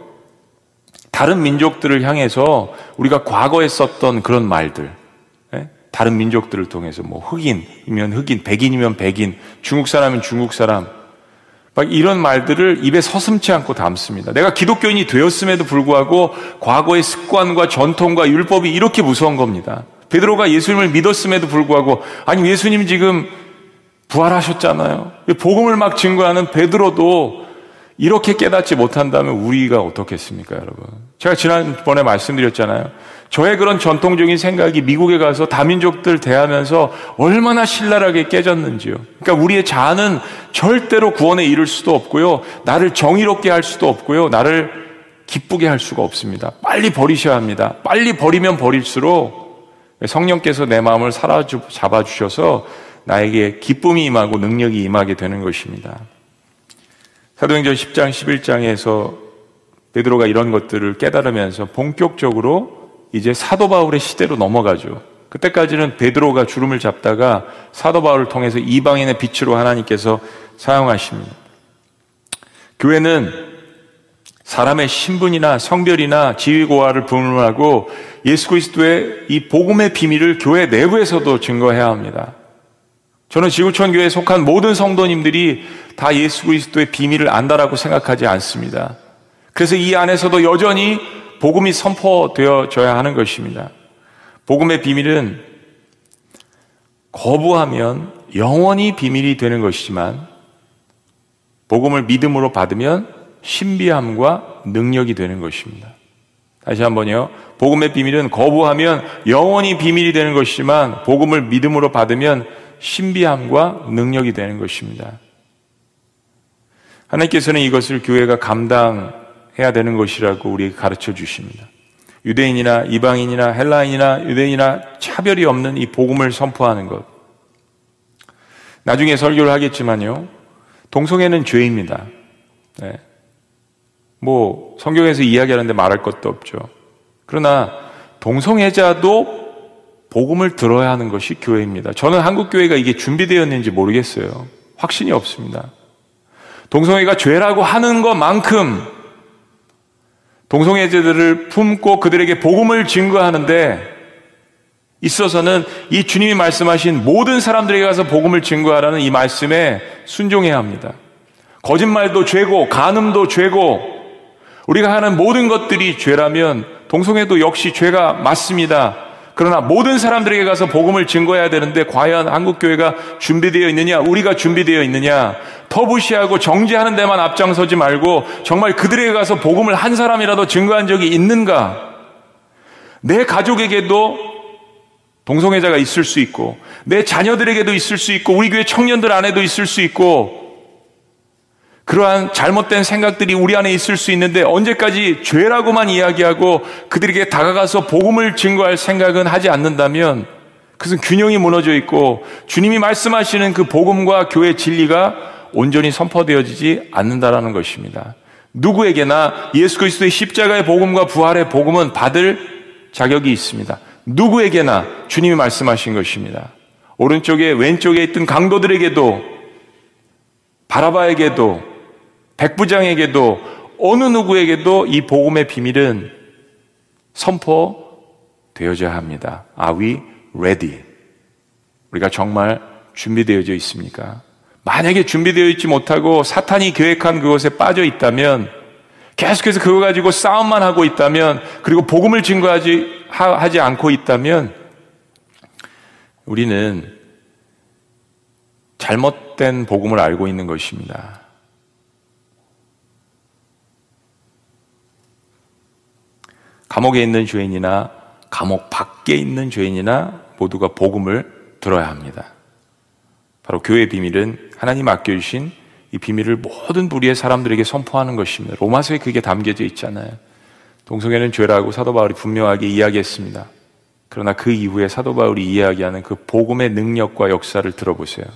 다른 민족들을 향해서 우리가 과거에 썼던 그런 말들, 예? 다른 민족들을 통해서 뭐 흑인이면 흑인, 백인이면 백인, 중국 사람이면 중국 사람, 막 이런 말들을 입에 서슴치 않고 담습니다. 내가 기독교인이 되었음에도 불구하고 과거의 습관과 전통과 율법이 이렇게 무서운 겁니다. 베드로가 예수님을 믿었음에도 불구하고 아니 예수님 지금 부활하셨잖아요. 복음을 막 증거하는 베드로도 이렇게 깨닫지 못한다면 우리가 어떻겠습니까, 여러분? 제가 지난번에 말씀드렸잖아요. 저의 그런 전통적인 생각이 미국에 가서 다민족들 대하면서 얼마나 신랄하게 깨졌는지요. 그러니까 우리의 자아는 절대로 구원에 이를 수도 없고요. 나를 정의롭게 할 수도 없고요. 나를 기쁘게 할 수가 없습니다. 빨리 버리셔야 합니다. 빨리 버리면 버릴수록 성령께서 내 마음을 사로잡아 주셔서 나에게 기쁨이 임하고 능력이 임하게 되는 것입니다. 사도행전 10장 11장에서 베드로가 이런 것들을 깨달으면서 본격적으로 이제 사도 바울의 시대로 넘어가죠. 그때까지는 베드로가 주름을 잡다가 사도 바울을 통해서 이방인의 빛으로 하나님께서 사용하십니다. 교회는 사람의 신분이나 성별이나 지위고하를 불문하고 예수 그리스도의 이 복음의 비밀을 교회 내부에서도 증거해야 합니다. 저는 지구촌 교회에 속한 모든 성도님들이 다 예수 그리스도의 비밀을 안다라고 생각하지 않습니다. 그래서 이 안에서도 여전히 복음이 선포되어져야 하는 것입니다. 복음의 비밀은 거부하면 영원히 비밀이 되는 것이지만 복음을 믿음으로 받으면 신비함과 능력이 되는 것입니다. 다시 한번요. 복음의 비밀은 거부하면 영원히 비밀이 되는 것이지만 복음을 믿음으로 받으면 신비함과 능력이 되는 것입니다. 하나님께서는 이것을 교회가 감당해야 되는 것이라고 우리에게 가르쳐 주십니다. 유대인이나 이방인이나 헬라인이나 유대인이나 차별이 없는 이 복음을 선포하는 것. 나중에 설교를 하겠지만요. 동성애는 죄입니다. 네. 뭐 성경에서 이야기하는데 말할 것도 없죠. 그러나 동성애자도 복음을 들어야 하는 것이 교회입니다. 저는 한국 교회가 이게 준비되었는지 모르겠어요. 확신이 없습니다. 동성애가 죄라고 하는 것만큼 동성애자들을 품고 그들에게 복음을 증거하는데 있어서는 이 주님이 말씀하신 모든 사람들에게 가서 복음을 증거하라는 이 말씀에 순종해야 합니다. 거짓말도 죄고, 간음도 죄고, 우리가 하는 모든 것들이 죄라면 동성애도 역시 죄가 맞습니다. 그러나 모든 사람들에게 가서 복음을 증거해야 되는데 과연 한국교회가 준비되어 있느냐, 우리가 준비되어 있느냐, 터부시하고 정지하는 데만 앞장서지 말고 정말 그들에게 가서 복음을 한 사람이라도 증거한 적이 있는가? 내 가족에게도 동성애자가 있을 수 있고, 내 자녀들에게도 있을 수 있고, 우리 교회 청년들 안에도 있을 수 있고, 그러한 잘못된 생각들이 우리 안에 있을 수 있는데 언제까지 죄라고만 이야기하고 그들에게 다가가서 복음을 증거할 생각은 하지 않는다면 그것은 균형이 무너져 있고 주님이 말씀하시는 그 복음과 교회 진리가 온전히 선포되어지지 않는다라는 것입니다. 누구에게나 예수 그리스도의 십자가의 복음과 부활의 복음은 받을 자격이 있습니다. 누구에게나 주님이 말씀하신 것입니다. 오른쪽에 왼쪽에 있던 강도들에게도 바라바에게도 백부장에게도 어느 누구에게도 이 복음의 비밀은 선포되어져야 합니다. Are we ready? 우리가 정말 준비되어져 있습니까? 만약에 준비되어 있지 못하고 사탄이 계획한 그것에 빠져 있다면 계속해서 그거 가지고 싸움만 하고 있다면 그리고 복음을 증거하지 하지 않고 있다면 우리는 잘못된 복음을 알고 있는 것입니다. 감옥에 있는 죄인이나 감옥 밖에 있는 죄인이나 모두가 복음을 들어야 합니다. 바로 교회의 비밀은 하나님 아껴주신 이 비밀을 모든 부류의 사람들에게 선포하는 것입니다. 로마서에 그게 담겨져 있잖아요. 동성애는 죄라고 사도 바울이 분명하게 이야기했습니다. 그러나 그 이후에 사도 바울이 이야기하는 그 복음의 능력과 역사를 들어보세요.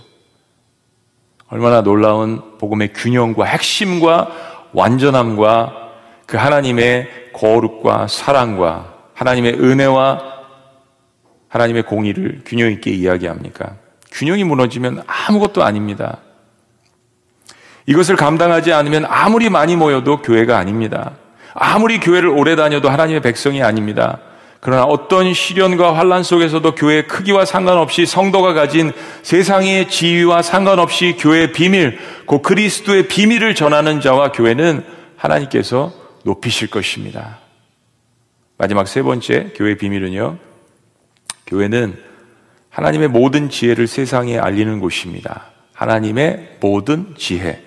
얼마나 놀라운 복음의 균형과 핵심과 완전함과 그 하나님의 거룩과 사랑과 하나님의 은혜와 하나님의 공의를 균형 있게 이야기합니까? 균형이 무너지면 아무것도 아닙니다. 이것을 감당하지 않으면 아무리 많이 모여도 교회가 아닙니다. 아무리 교회를 오래 다녀도 하나님의 백성이 아닙니다. 그러나 어떤 시련과 환란 속에서도 교회의 크기와 상관없이 성도가 가진 세상의 지위와 상관없이 교회의 비밀, 그 그리스도의 비밀을 전하는 자와 교회는 하나님께서 높이실 것입니다. 마지막 세 번째 교회의 비밀은요. 교회는 하나님의 모든 지혜를 세상에 알리는 곳입니다. 하나님의 모든 지혜.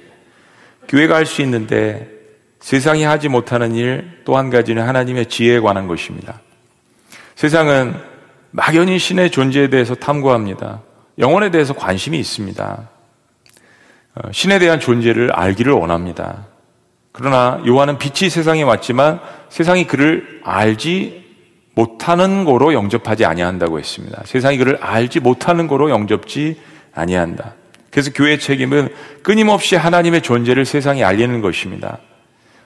교회가 할 수 있는데 세상이 하지 못하는 일 또 한 가지는 하나님의 지혜에 관한 것입니다. 세상은 막연히 신의 존재에 대해서 탐구합니다. 영혼에 대해서 관심이 있습니다. 어, 신에 대한 존재를 알기를 원합니다. 그러나 요한은 빛이 세상에 왔지만 세상이 그를 알지 못하는 거로 영접하지 아니한다고 했습니다. 세상이 그를 알지 못하는 거로 영접지 아니한다. 그래서 교회의 책임은 끊임없이 하나님의 존재를 세상에 알리는 것입니다.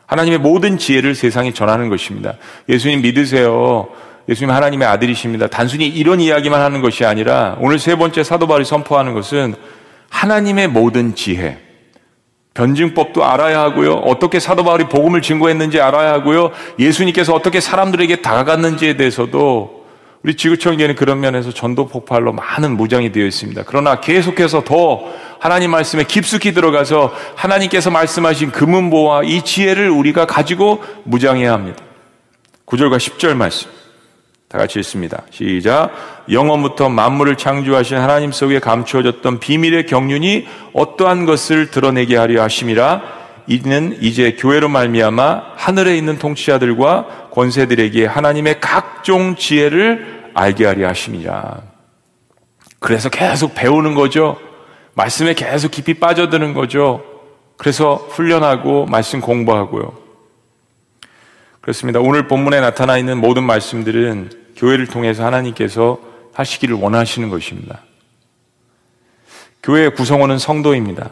하나님의 모든 지혜를 세상에 전하는 것입니다. 예수님 믿으세요. 예수님 하나님의 아들이십니다. 단순히 이런 이야기만 하는 것이 아니라 오늘 세 번째 사도 바울이 선포하는 것은 하나님의 모든 지혜. 변증법도 알아야 하고요. 어떻게 사도 바울이 복음을 증거했는지 알아야 하고요. 예수님께서 어떻게 사람들에게 다가갔는지에 대해서도 우리 지구청교회는 그런 면에서 전도 폭발로 많은 무장이 되어 있습니다. 그러나 계속해서 더 하나님 말씀에 깊숙이 들어가서 하나님께서 말씀하신 금은보와 이 지혜를 우리가 가지고 무장해야 합니다. 9절과 10절 말씀. 다 같이 읽습니다. 시작. 영원부터 만물을 창조하신 하나님 속에 감추어졌던 비밀의 경륜이 어떠한 것을 드러내게 하려 하심이라 이는 이제 교회로 말미암아 하늘에 있는 통치자들과 권세들에게 하나님의 각종 지혜를 알게 하려 하심이라. 그래서 계속 배우는 거죠. 말씀에 계속 깊이 빠져드는 거죠. 그래서 훈련하고 말씀 공부하고요. 그렇습니다. 오늘 본문에 나타나 있는 모든 말씀들은 교회를 통해서 하나님께서 하시기를 원하시는 것입니다. 교회의 구성원은 성도입니다.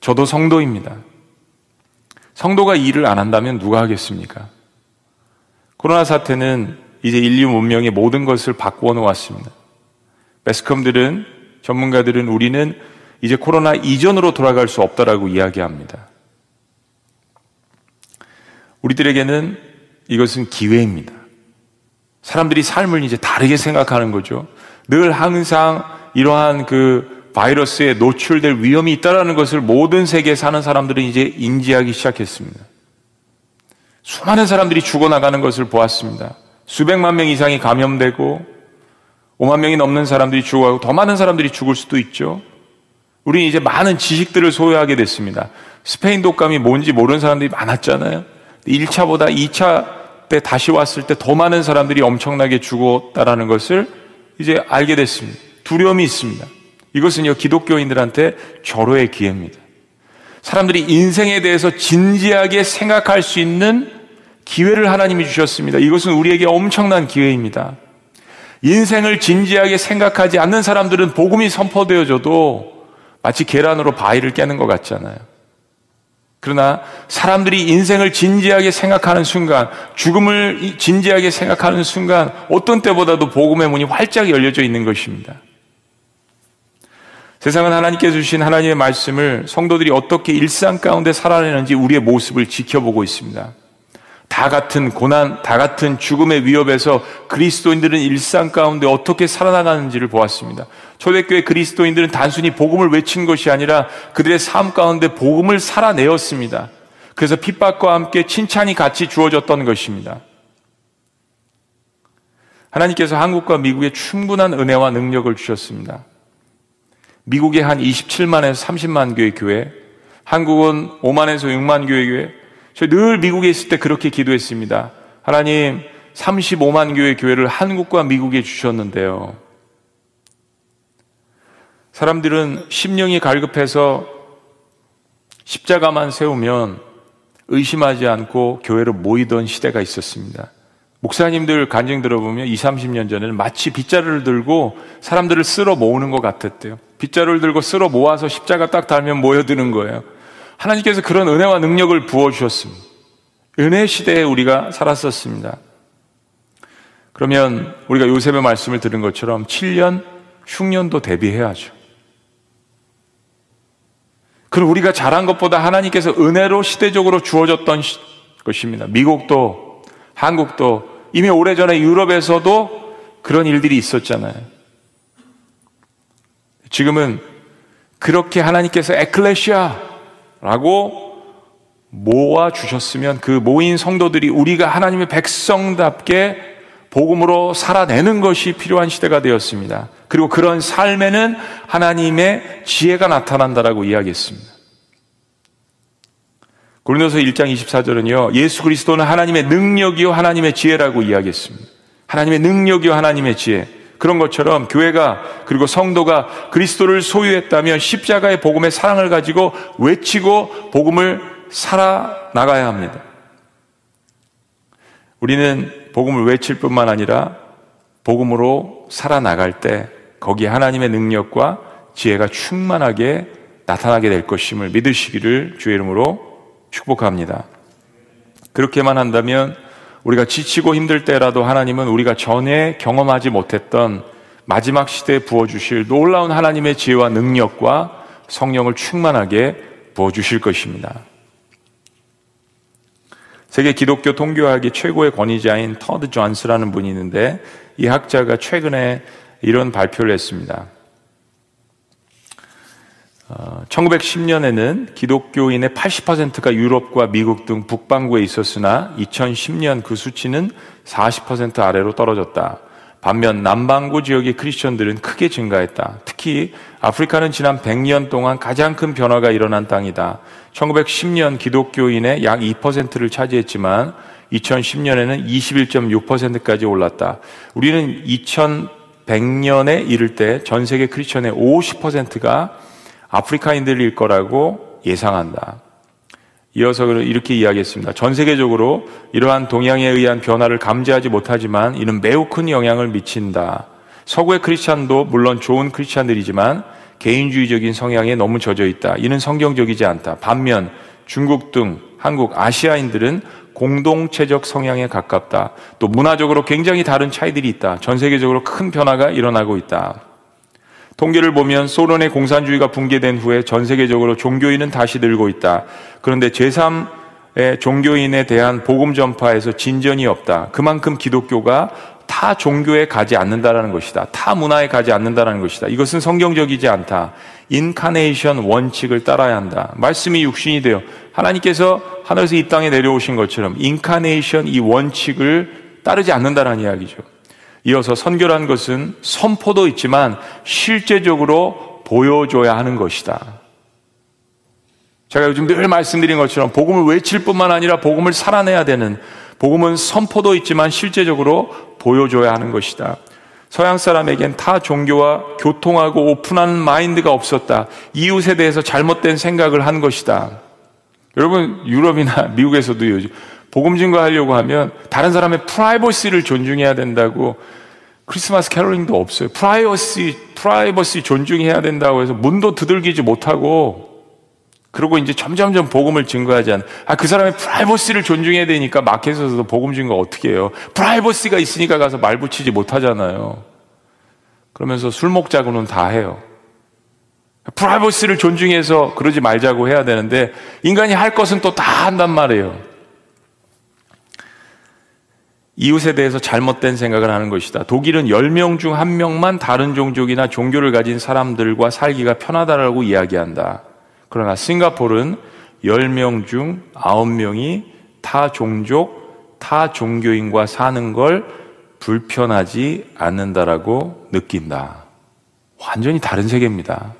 저도 성도입니다. 성도가 일을 안 한다면 누가 하겠습니까? 코로나 사태는 이제 인류 문명의 모든 것을 바꾸어 놓았습니다. 매스컴들은 전문가들은 우리는 이제 코로나 이전으로 돌아갈 수 없다라고 이야기합니다. 우리들에게는 이것은 기회입니다. 사람들이 삶을 이제 다르게 생각하는 거죠. 늘 항상 이러한 그 바이러스에 노출될 위험이 있다라는 것을 모든 세계에 사는 사람들은 이제 인지하기 시작했습니다. 수많은 사람들이 죽어나가는 것을 보았습니다. 수백만 명 이상이 감염되고 5만 명이 넘는 사람들이 죽어가고 더 많은 사람들이 죽을 수도 있죠. 우리는 이제 많은 지식들을 소유하게 됐습니다. 스페인 독감이 뭔지 모르는 사람들이 많았잖아요. 1차보다 2차 때 다시 왔을 때 더 많은 사람들이 엄청나게 죽었다라는 것을 이제 알게 됐습니다. 두려움이 있습니다. 이것은요, 기독교인들한테 절호의 기회입니다. 사람들이 인생에 대해서 진지하게 생각할 수 있는 기회를 하나님이 주셨습니다. 이것은 우리에게 엄청난 기회입니다. 인생을 진지하게 생각하지 않는 사람들은 복음이 선포되어져도 마치 계란으로 바위를 깨는 것 같잖아요. 그러나 사람들이 인생을 진지하게 생각하는 순간, 죽음을 진지하게 생각하는 순간, 어떤 때보다도 복음의 문이 활짝 열려져 있는 것입니다. 세상은 하나님께 주신 하나님의 말씀을 성도들이 어떻게 일상 가운데 살아내는지 우리의 모습을 지켜보고 있습니다. 다 같은 고난, 다 같은 죽음의 위협에서 그리스도인들은 일상 가운데 어떻게 살아나가는지를 보았습니다. 초대교회 그리스도인들은 단순히 복음을 외친 것이 아니라 그들의 삶 가운데 복음을 살아내었습니다. 그래서 핍박과 함께 칭찬이 같이 주어졌던 것입니다. 하나님께서 한국과 미국에 충분한 은혜와 능력을 주셨습니다. 미국에 한 27만에서 30만 교회 교회, 한국은 5만에서 6만 교회 교회, 저희 늘 미국에 있을 때 그렇게 기도했습니다. 하나님, 35만 교회 교회를 한국과 미국에 주셨는데요. 사람들은 심령이 갈급해서 십자가만 세우면 의심하지 않고 교회로 모이던 시대가 있었습니다. 목사님들 간증 들어보면 20, 30년 전에는 마치 빗자루를 들고 사람들을 쓸어 모으는 것 같았대요. 빗자루를 들고 쓸어 모아서 십자가 딱 달면 모여드는 거예요. 하나님께서 그런 은혜와 능력을 부어주셨습니다. 은혜 시대에 우리가 살았었습니다. 그러면 우리가 요셉의 말씀을 들은 것처럼 7년, 흉년도 대비해야죠. 그럼 우리가 잘한 것보다 하나님께서 은혜로 시대적으로 주어졌던 것입니다. 미국도, 한국도, 이미 오래전에 유럽에서도 그런 일들이 있었잖아요. 지금은 그렇게 하나님께서 에클레시아, 라고 모아 주셨으면 그 모인 성도들이 우리가 하나님의 백성답게 복음으로 살아내는 것이 필요한 시대가 되었습니다. 그리고 그런 삶에는 하나님의 지혜가 나타난다라고 이야기했습니다. 고린도서 1장 24절은요. 예수 그리스도는 하나님의 능력이요 하나님의 지혜라고 이야기했습니다. 하나님의 능력이요 하나님의 지혜. 그런 것처럼 교회가 그리고 성도가 그리스도를 소유했다면 십자가의 복음의 사랑을 가지고 외치고 복음을 살아 나가야 합니다. 우리는 복음을 외칠 뿐만 아니라 복음으로 살아나갈 때 거기에 하나님의 능력과 지혜가 충만하게 나타나게 될 것임을 믿으시기를 주의 이름으로 축복합니다. 그렇게만 한다면 우리가 지치고 힘들 때라도 하나님은 우리가 전에 경험하지 못했던 마지막 시대에 부어주실 놀라운 하나님의 지혜와 능력과 성령을 충만하게 부어주실 것입니다. 세계 기독교 통교학의 최고의 권위자인 터드 존스라는 분이 있는데 이 학자가 최근에 이런 발표를 했습니다. 1910년에는 어, 기독교인의 80%가 유럽과 미국 등 북반구에 있었으나 2010년 그 수치는 40% 아래로 떨어졌다. 반면 남반구 지역의 크리스천들은 크게 증가했다. 특히 아프리카는 지난 100년 동안 가장 큰 변화가 일어난 땅이다. 1910년 기독교인의 약 2%를 차지했지만 2010년에는 21.6%까지 올랐다. 우리는 2100년에 이를 때 전 세계 크리스천의 50%가 아프리카인들일 거라고 예상한다. 이어서 이렇게 이야기했습니다. 전 세계적으로 이러한 동양에 의한 변화를 감지하지 못하지만 이는 매우 큰 영향을 미친다. 서구의 크리스찬도 물론 좋은 크리스찬들이지만 개인주의적인 성향에 너무 젖어 있다. 이는 성경적이지 않다. 반면 중국 등 한국 아시아인들은 공동체적 성향에 가깝다. 또 문화적으로 굉장히 다른 차이들이 있다. 전 세계적으로 큰 변화가 일어나고 있다. 통계를 보면 소련의 공산주의가 붕괴된 후에 전 세계적으로 종교인은 다시 늘고 있다. 그런데 제3의 종교인에 대한 복음 전파에서 진전이 없다. 그만큼 기독교가 타 종교에 가지 않는다라는 것이다. 타 문화에 가지 않는다라는 것이다. 이것은 성경적이지 않다. incarnation 원칙을 따라야 한다. 말씀이 육신이 되어 하나님께서 하늘에서 이 땅에 내려오신 것처럼 incarnation 이 원칙을 따르지 않는다라는 이야기죠. 이어서 선교란 것은 선포도 있지만 실제적으로 보여줘야 하는 것이다. 제가 요즘 늘 말씀드린 것처럼 복음을 외칠 뿐만 아니라 복음을 살아내야 되는 복음은 선포도 있지만 실제적으로 보여줘야 하는 것이다. 서양 사람에겐 타 종교와 교통하고 open한 mind가 없었다. 이웃에 대해서 잘못된 생각을 한 것이다. 여러분 유럽이나 미국에서도 요즘 복음 증거하려고 하면 다른 사람의 프라이버시를 존중해야 된다고 크리스마스 caroling도 없어요. 프라이버시, 프라이버시 존중해야 된다고 해서 문도 두들기지 못하고 그리고 이제 점점점 복음을 증거하지 않아. 아, 그 사람의 프라이버시를 존중해야 되니까 마켓에서도 복음 증거 어떻게 해요? 프라이버시가 있으니까 가서 말 붙이지 못하잖아요. 그러면서 술 먹자고는 다 해요. 프라이버시를 존중해서 그러지 말자고 해야 되는데 인간이 할 것은 또 다 한단 말이에요. 이웃에 대해서 잘못된 생각을 하는 것이다. 독일은 10명 중 1명만 다른 종족이나 종교를 가진 사람들과 살기가 편하다라고 이야기한다. 그러나 싱가포르는 10명 중 9명이 타 종족, 타 종교인과 사는 걸 불편하지 않는다라고 느낀다. 완전히 다른 세계입니다.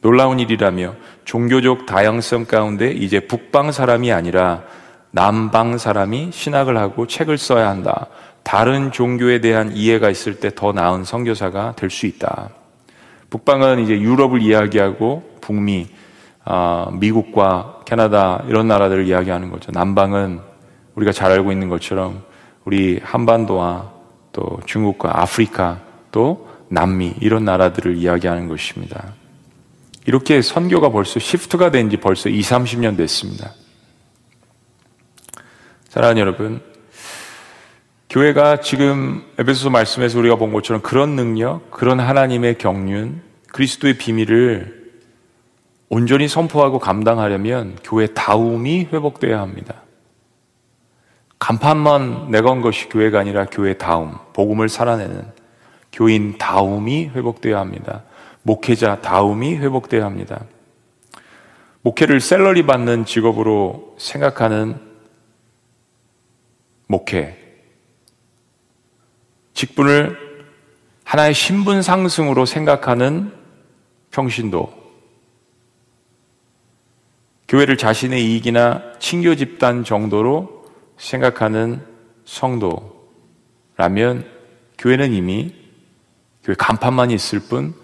놀라운 일이라며 종교적 다양성 가운데 이제 북방 사람이 아니라 남방 사람이 신학을 하고 책을 써야 한다. 다른 종교에 대한 이해가 있을 때 더 나은 선교사가 될 수 있다. 북방은 이제 유럽을 이야기하고 북미, 아, 미국과 캐나다 이런 나라들을 이야기하는 거죠. 남방은 우리가 잘 알고 있는 것처럼 우리 한반도와 또 중국과 아프리카 또 남미 이런 나라들을 이야기하는 것입니다. 이렇게 선교가 벌써 시프트가 된 지 벌써 2, 30년 됐습니다. 사랑하는 여러분, 교회가 지금 에베소서 말씀에서 우리가 본 것처럼 그런 능력, 그런 하나님의 경륜, 그리스도의 비밀을 온전히 선포하고 감당하려면 교회 다움이 회복돼야 합니다. 간판만 내건 것이 교회가 아니라 교회 다움, 복음을 살아내는 교인 다움이 회복돼야 합니다. 목회자 다움이 회복돼야 합니다. 목회를 셀러리 받는 직업으로 생각하는 목회, 직분을 하나의 신분 상승으로 생각하는 평신도, 교회를 자신의 이익이나 친교 집단 정도로 생각하는 성도라면 교회는 이미 교회 간판만 있을 뿐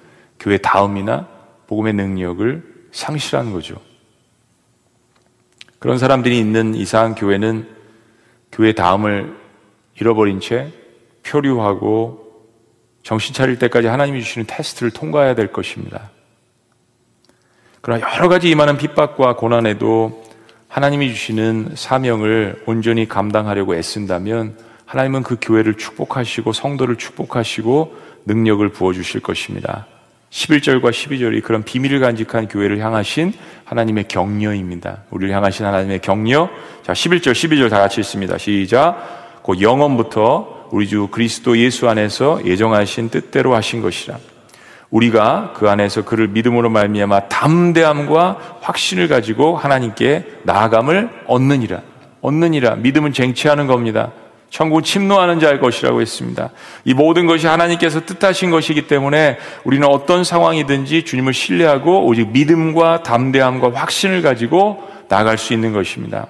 교회 다음이나 복음의 능력을 상실한 거죠. 그런 사람들이 있는 이상 교회는 교회 다음을 잃어버린 채 표류하고 정신 차릴 때까지 하나님이 주시는 테스트를 통과해야 될 것입니다. 그러나 여러 가지 임하는 핍박과 고난에도 하나님이 주시는 사명을 온전히 감당하려고 애쓴다면 하나님은 그 교회를 축복하시고 성도를 축복하시고 능력을 부어주실 것입니다. 11절과 12절이 그런 비밀을 간직한 교회를 향하신 하나님의 격려입니다. 우리를 향하신 하나님의 격려. 자, 11절, 12절 다 같이 읽습니다. 시작. 그 영원부터 우리 주 그리스도 예수 안에서 예정하신 뜻대로 하신 것이라. 우리가 그 안에서 그를 믿음으로 말미암아 담대함과 확신을 가지고 하나님께 나아감을 얻느니라. 얻느니라. 믿음은 쟁취하는 겁니다. 천국 침노하는 자일 것이라고 했습니다. 이 모든 것이 하나님께서 뜻하신 것이기 때문에 우리는 어떤 상황이든지 주님을 신뢰하고 오직 믿음과 담대함과 확신을 가지고 나갈 수 있는 것입니다.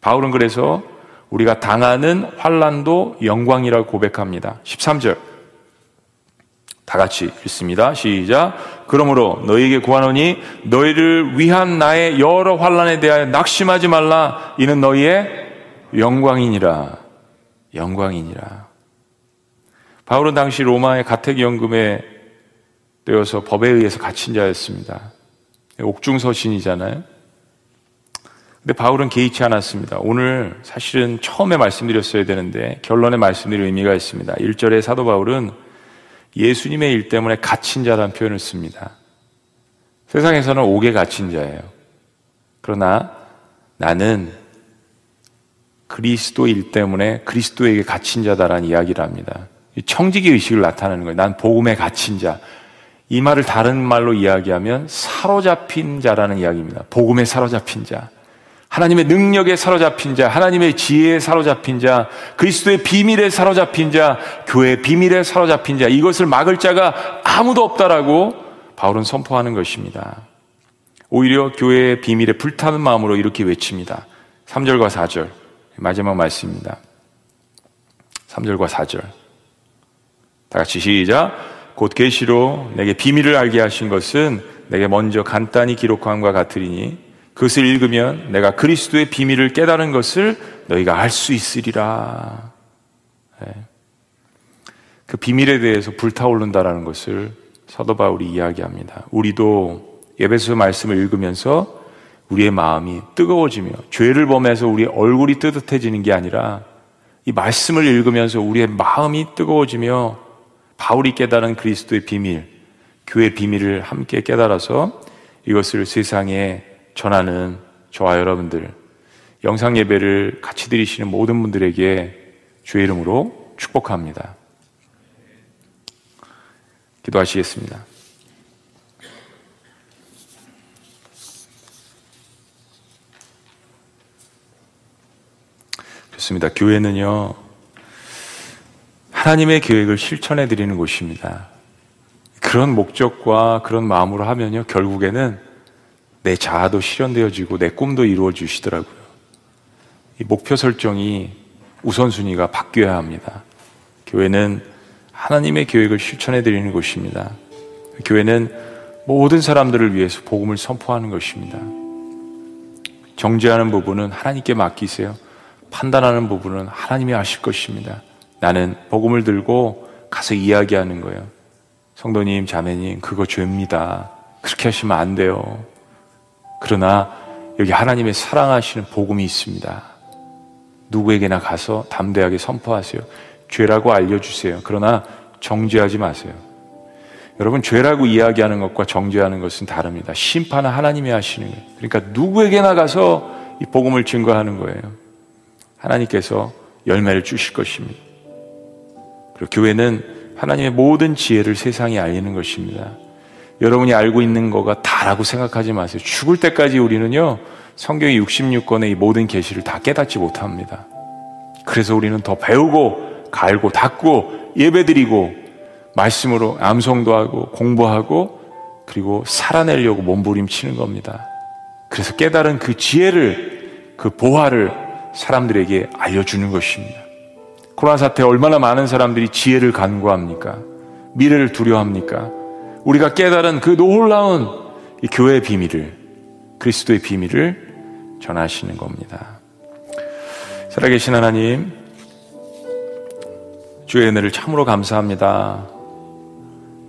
바울은 그래서 우리가 당하는 환란도 영광이라고 고백합니다. 13절. 다 같이 읽습니다. 시작. 그러므로 너에게 구하노니 너희를 위한 나의 여러 환란에 대하여 낙심하지 말라. 이는 너희의 영광이니라. 영광이니라. 바울은 당시 로마의 가택연금에 되어서 법에 의해서 갇힌 자였습니다. 옥중서신이잖아요. 근데 바울은 개의치 않았습니다. 오늘 사실은 처음에 말씀드렸어야 되는데 결론에 말씀드릴 의미가 있습니다. 1절에 사도 바울은 예수님의 일 때문에 갇힌 자라는 표현을 씁니다. 세상에서는 옥에 갇힌 자예요. 그러나 나는 그리스도 일 때문에 그리스도에게 갇힌 자다라는 이야기를 합니다. 청지기 의식을 나타내는 거예요. 난 복음에 갇힌 자. 이 말을 다른 말로 이야기하면 사로잡힌 자라는 이야기입니다. 복음에 사로잡힌 자. 하나님의 능력에 사로잡힌 자, 하나님의 지혜에 사로잡힌 자, 그리스도의 비밀에 사로잡힌 자, 교회의 비밀에 사로잡힌 자, 이것을 막을 자가 아무도 없다라고 바울은 선포하는 것입니다. 오히려 교회의 비밀에 불타는 마음으로 이렇게 외칩니다. 3절과 4절. 마지막 말씀입니다. 3절과 4절. 다 같이 시작. 곧 계시로 내게 비밀을 알게 하신 것은 내게 먼저 간단히 기록함과 같으리니 그것을 읽으면 내가 그리스도의 비밀을 깨달은 것을 너희가 알 수 있으리라. 네. 그 비밀에 대해서 불타오른다라는 것을 사도 바울이 이야기합니다. 우리도 예배소 말씀을 읽으면서 우리의 마음이 뜨거워지며 죄를 범해서 우리의 얼굴이 뜨뜻해지는 게 아니라 이 말씀을 읽으면서 우리의 마음이 뜨거워지며 바울이 깨달은 그리스도의 비밀, 교회의 비밀을 함께 깨달아서 이것을 세상에 전하는 저와 여러분들, 영상 예배를 같이 드리시는 모든 분들에게 주의 이름으로 축복합니다. 기도하시겠습니다. 좋습니다. 교회는요, 하나님의 계획을 실천해 드리는 곳입니다. 그런 목적과 그런 마음으로 하면요, 결국에는 내 자아도 실현되어지고 내 꿈도 이루어 주시더라고요. 이 목표 설정이 우선순위가 바뀌어야 합니다. 교회는 하나님의 계획을 실천해 드리는 곳입니다. 교회는 모든 사람들을 위해서 복음을 선포하는 것입니다. 정죄하는 부분은 하나님께 맡기세요. 판단하는 부분은 하나님이 아실 것입니다. 나는 복음을 들고 가서 이야기하는 거예요. 성도님, 자매님, 그거 죄입니다. 그렇게 하시면 안 돼요. 그러나 여기 하나님의 사랑하시는 복음이 있습니다. 누구에게나 가서 담대하게 선포하세요. 죄라고 알려주세요. 그러나 정죄하지 마세요. 여러분, 죄라고 이야기하는 것과 정죄하는 것은 다릅니다. 심판은 하나님이 하시는 거예요. 그러니까 누구에게나 가서 이 복음을 증거하는 거예요. 하나님께서 열매를 주실 것입니다. 그리고 교회는 하나님의 모든 지혜를 세상에 알리는 것입니다. 여러분이 알고 있는 거가 다라고 생각하지 마세요. 죽을 때까지 우리는요, 성경의 66권의 이 모든 계시를 다 깨닫지 못합니다. 그래서 우리는 더 배우고, 갈고, 닦고, 예배드리고, 말씀으로 암송도 하고, 공부하고, 그리고 살아내려고 몸부림치는 겁니다. 그래서 깨달은 그 지혜를, 그 보화를 사람들에게 알려주는 것입니다. 코로나 사태 얼마나 많은 사람들이 지혜를 간구합니까? 미래를 두려워합니까? 우리가 깨달은 그 놀라운 교회의 비밀을, 그리스도의 비밀을 전하시는 겁니다. 살아계신 하나님, 주의 은혜를 참으로 감사합니다.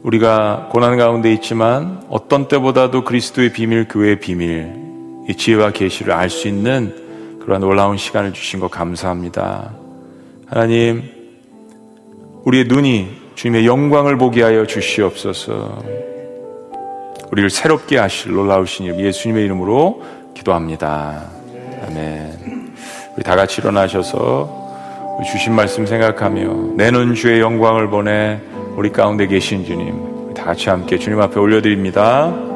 우리가 고난 가운데 있지만 어떤 때보다도 그리스도의 비밀, 교회의 비밀, 이 지혜와 계시를 알 수 있는 그러한 놀라운 시간을 주신 것 감사합니다. 하나님, 우리의 눈이 주님의 영광을 보게 하여 주시옵소서. 우리를 새롭게 하실 놀라우신 예수님의 이름으로 기도합니다. 아멘. 우리 다 같이 일어나셔서 주신 말씀 생각하며 내는 주의 영광을 보내 우리 가운데 계신 주님 다 같이 함께 주님 앞에 올려드립니다.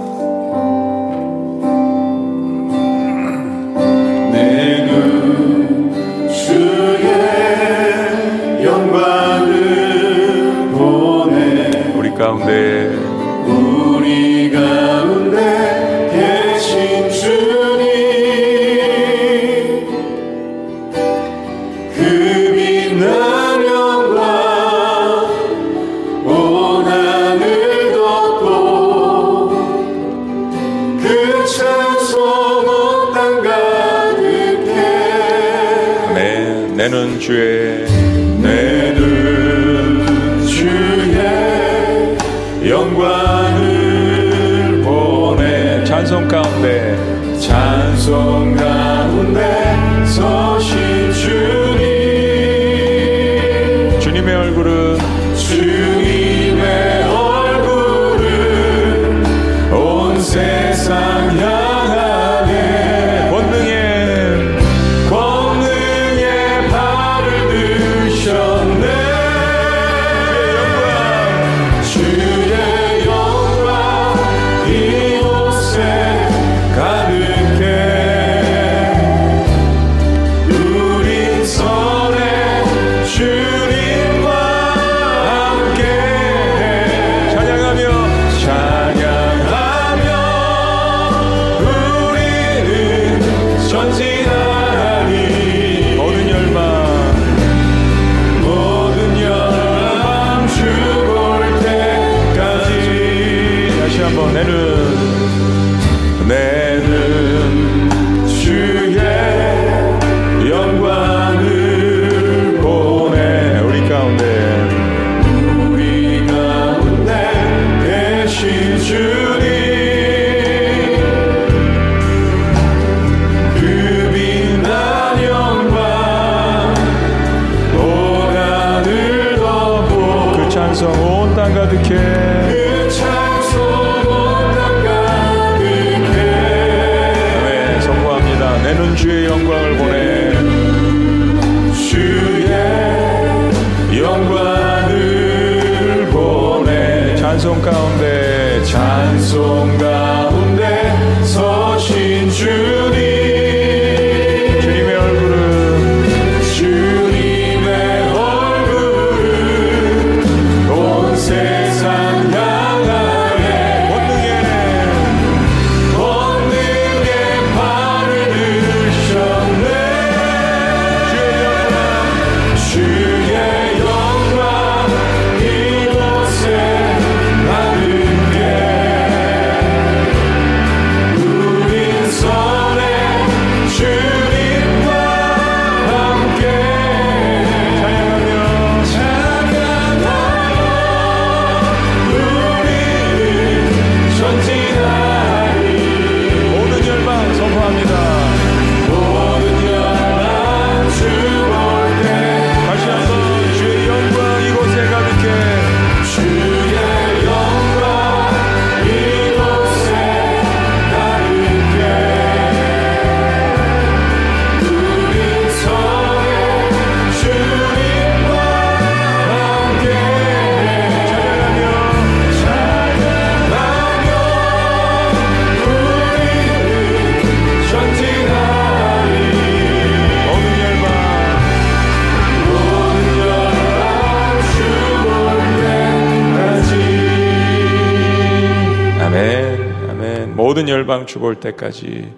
아멘, 아멘. 모든 열방 주볼 때까지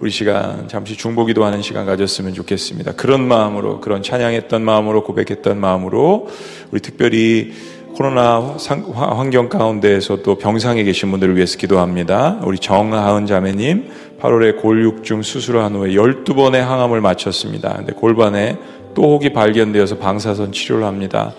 우리 시간 잠시 중보기도 하는 시간 가졌으면 좋겠습니다. 그런 마음으로, 그런 찬양했던 마음으로, 고백했던 마음으로 우리 특별히 코로나 환경 가운데에서도 병상에 계신 분들을 위해서 기도합니다. 우리 정하은 자매님 8월에 골육중 수술을 한 후에 12번의 항암을 마쳤습니다. 근데 골반에 또 혹이 발견되어서 방사선 치료를 합니다.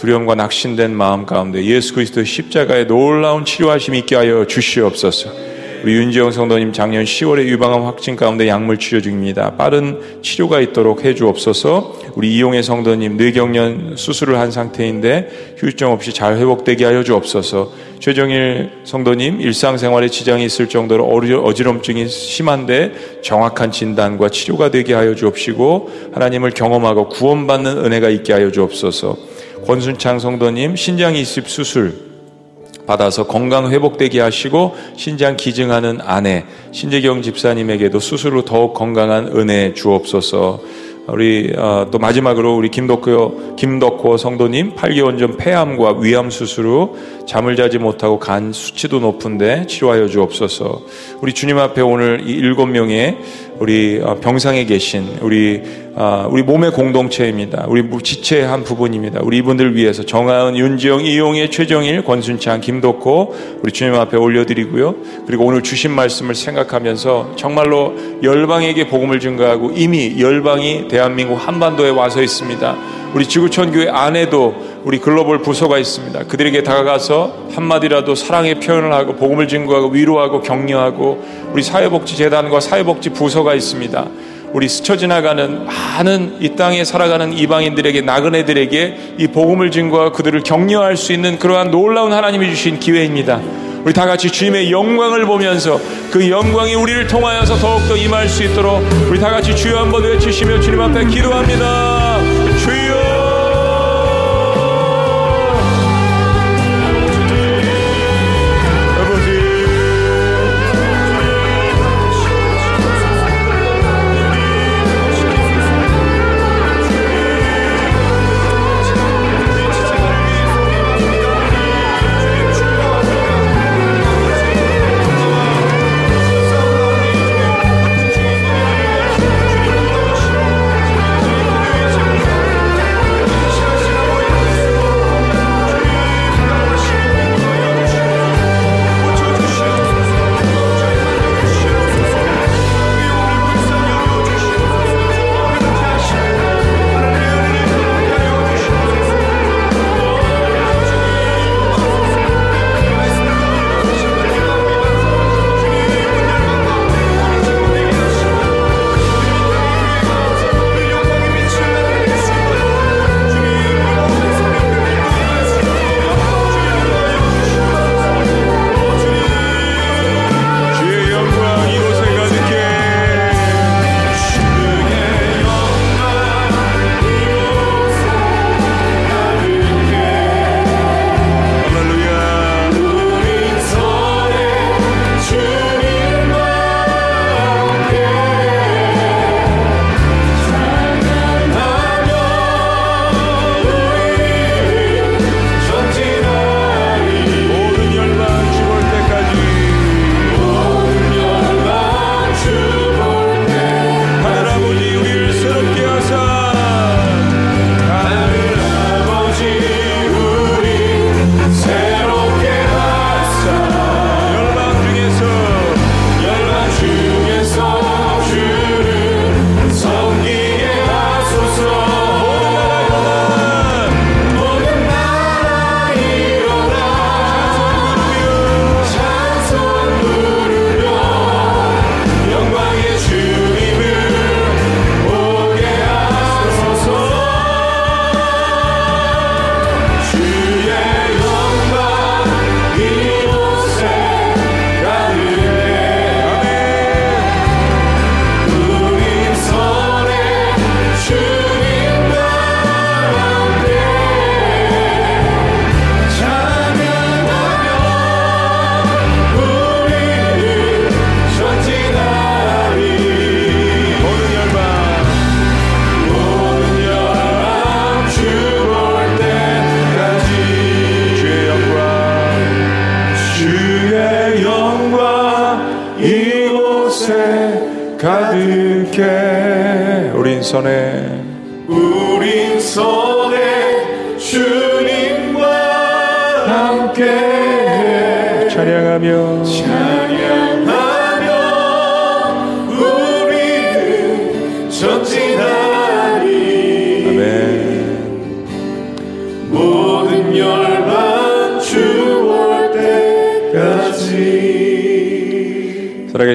두려움과 낙심된 마음 가운데 예수 그리스도의 십자가의 놀라운 치료하심이 있게 하여 주시옵소서. 우리 윤지영 성도님 작년 10월에 유방암 확진 가운데 약물 치료 중입니다. 빠른 치료가 있도록 해 주옵소서. 우리 이용의 성도님 뇌경련 수술을 한 상태인데 휴유증 없이 잘 회복되게 하여 주옵소서. 최정일 성도님 일상생활에 지장이 있을 정도로 어지럼증이 심한데 정확한 진단과 치료가 되게 하여 주옵시고 하나님을 경험하고 구원받는 은혜가 있게 하여 주옵소서. 권순창 성도님 신장 이습 수술 받아서 건강 회복되게 하시고 신장 기증하는 아내 신재경 집사님에게도 수술로 더욱 건강한 은혜 주옵소서. 우리 어, 또 마지막으로 우리 김덕호 김덕호 성도님 8개월 전 폐암과 위암 수술 후 잠을 자지 못하고 간 수치도 높은데 치료하여 주옵소서. 우리 주님 앞에 오늘 이 일곱 명의 우리 어, 병상에 계신 우리 아, 우리 몸의 공동체입니다. 우리 지체의 한 부분입니다. 우리 이분들 위해서 정하은, 윤지영, 이용의, 최정일, 권순창, 김덕호 우리 주님 앞에 올려드리고요. 그리고 오늘 주신 말씀을 생각하면서 정말로 열방에게 복음을 증가하고 이미 열방이 대한민국 한반도에 와서 있습니다. 우리 지구촌 교회 안에도 우리 글로벌 부서가 있습니다. 그들에게 다가가서 한마디라도 사랑의 표현을 하고 복음을 증거하고 위로하고 격려하고 우리 사회복지재단과 사회복지 부서가 있습니다. 우리 스쳐 지나가는 많은 이 땅에 살아가는 이방인들에게 나그네들에게 이 복음을 증거하고 그들을 격려할 수 있는 그러한 놀라운 하나님이 주신 기회입니다. 우리 다 같이 주님의 영광을 보면서 그 영광이 우리를 통하여서 더욱더 임할 수 있도록 우리 다 같이 주여 한번 외치시며 주님 앞에 기도합니다.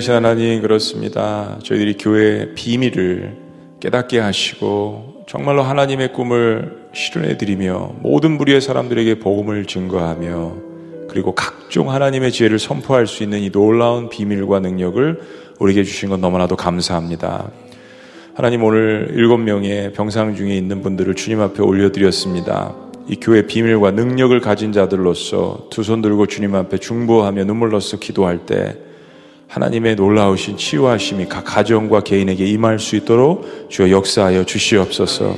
살아계신 하나님 그렇습니다. 저희들이 교회의 비밀을 깨닫게 하시고 정말로 하나님의 꿈을 실현해 드리며 모든 부류의 사람들에게 복음을 증거하며 그리고 각종 하나님의 지혜를 선포할 수 있는 이 놀라운 비밀과 능력을 우리에게 주신 건 너무나도 감사합니다. 하나님 오늘 일곱 명의 병상 중에 있는 분들을 주님 앞에 올려드렸습니다. 이 교회 비밀과 능력을 가진 자들로서 두 손 들고 주님 앞에 중보하며 눈물로써 기도할 때 하나님의 놀라우신 치유하심이 각 가정과 개인에게 임할 수 있도록 주여 역사하여 주시옵소서.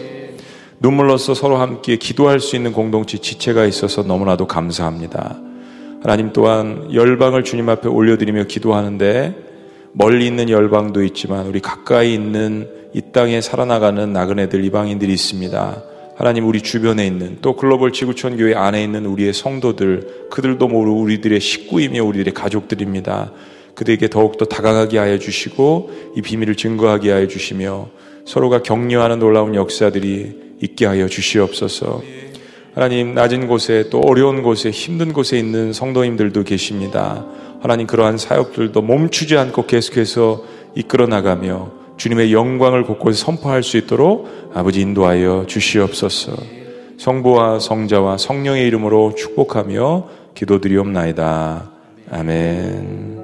눈물로써 서로 함께 기도할 수 있는 공동체 지체가 있어서 너무나도 감사합니다. 하나님 또한 열방을 주님 앞에 올려드리며 기도하는데 멀리 있는 열방도 있지만 우리 가까이 있는 이 땅에 살아나가는 나그네들 이방인들이 있습니다. 하나님 우리 주변에 있는 또 글로벌 지구촌 교회 안에 있는 우리의 성도들 그들도 모르 우리들의 식구이며 우리들의 가족들입니다. 그들에게 더욱더 다가가게 하여 주시고 이 비밀을 증거하게 하여 주시며 서로가 격려하는 놀라운 역사들이 있게 하여 주시옵소서. 하나님 낮은 곳에 또 어려운 곳에 힘든 곳에 있는 성도님들도 계십니다. 하나님 그러한 사역들도 멈추지 않고 계속해서 이끌어 나가며 주님의 영광을 곳곳에 선포할 수 있도록 아버지 인도하여 주시옵소서. 성부와 성자와 성령의 이름으로 축복하며 기도드리옵나이다. 아멘.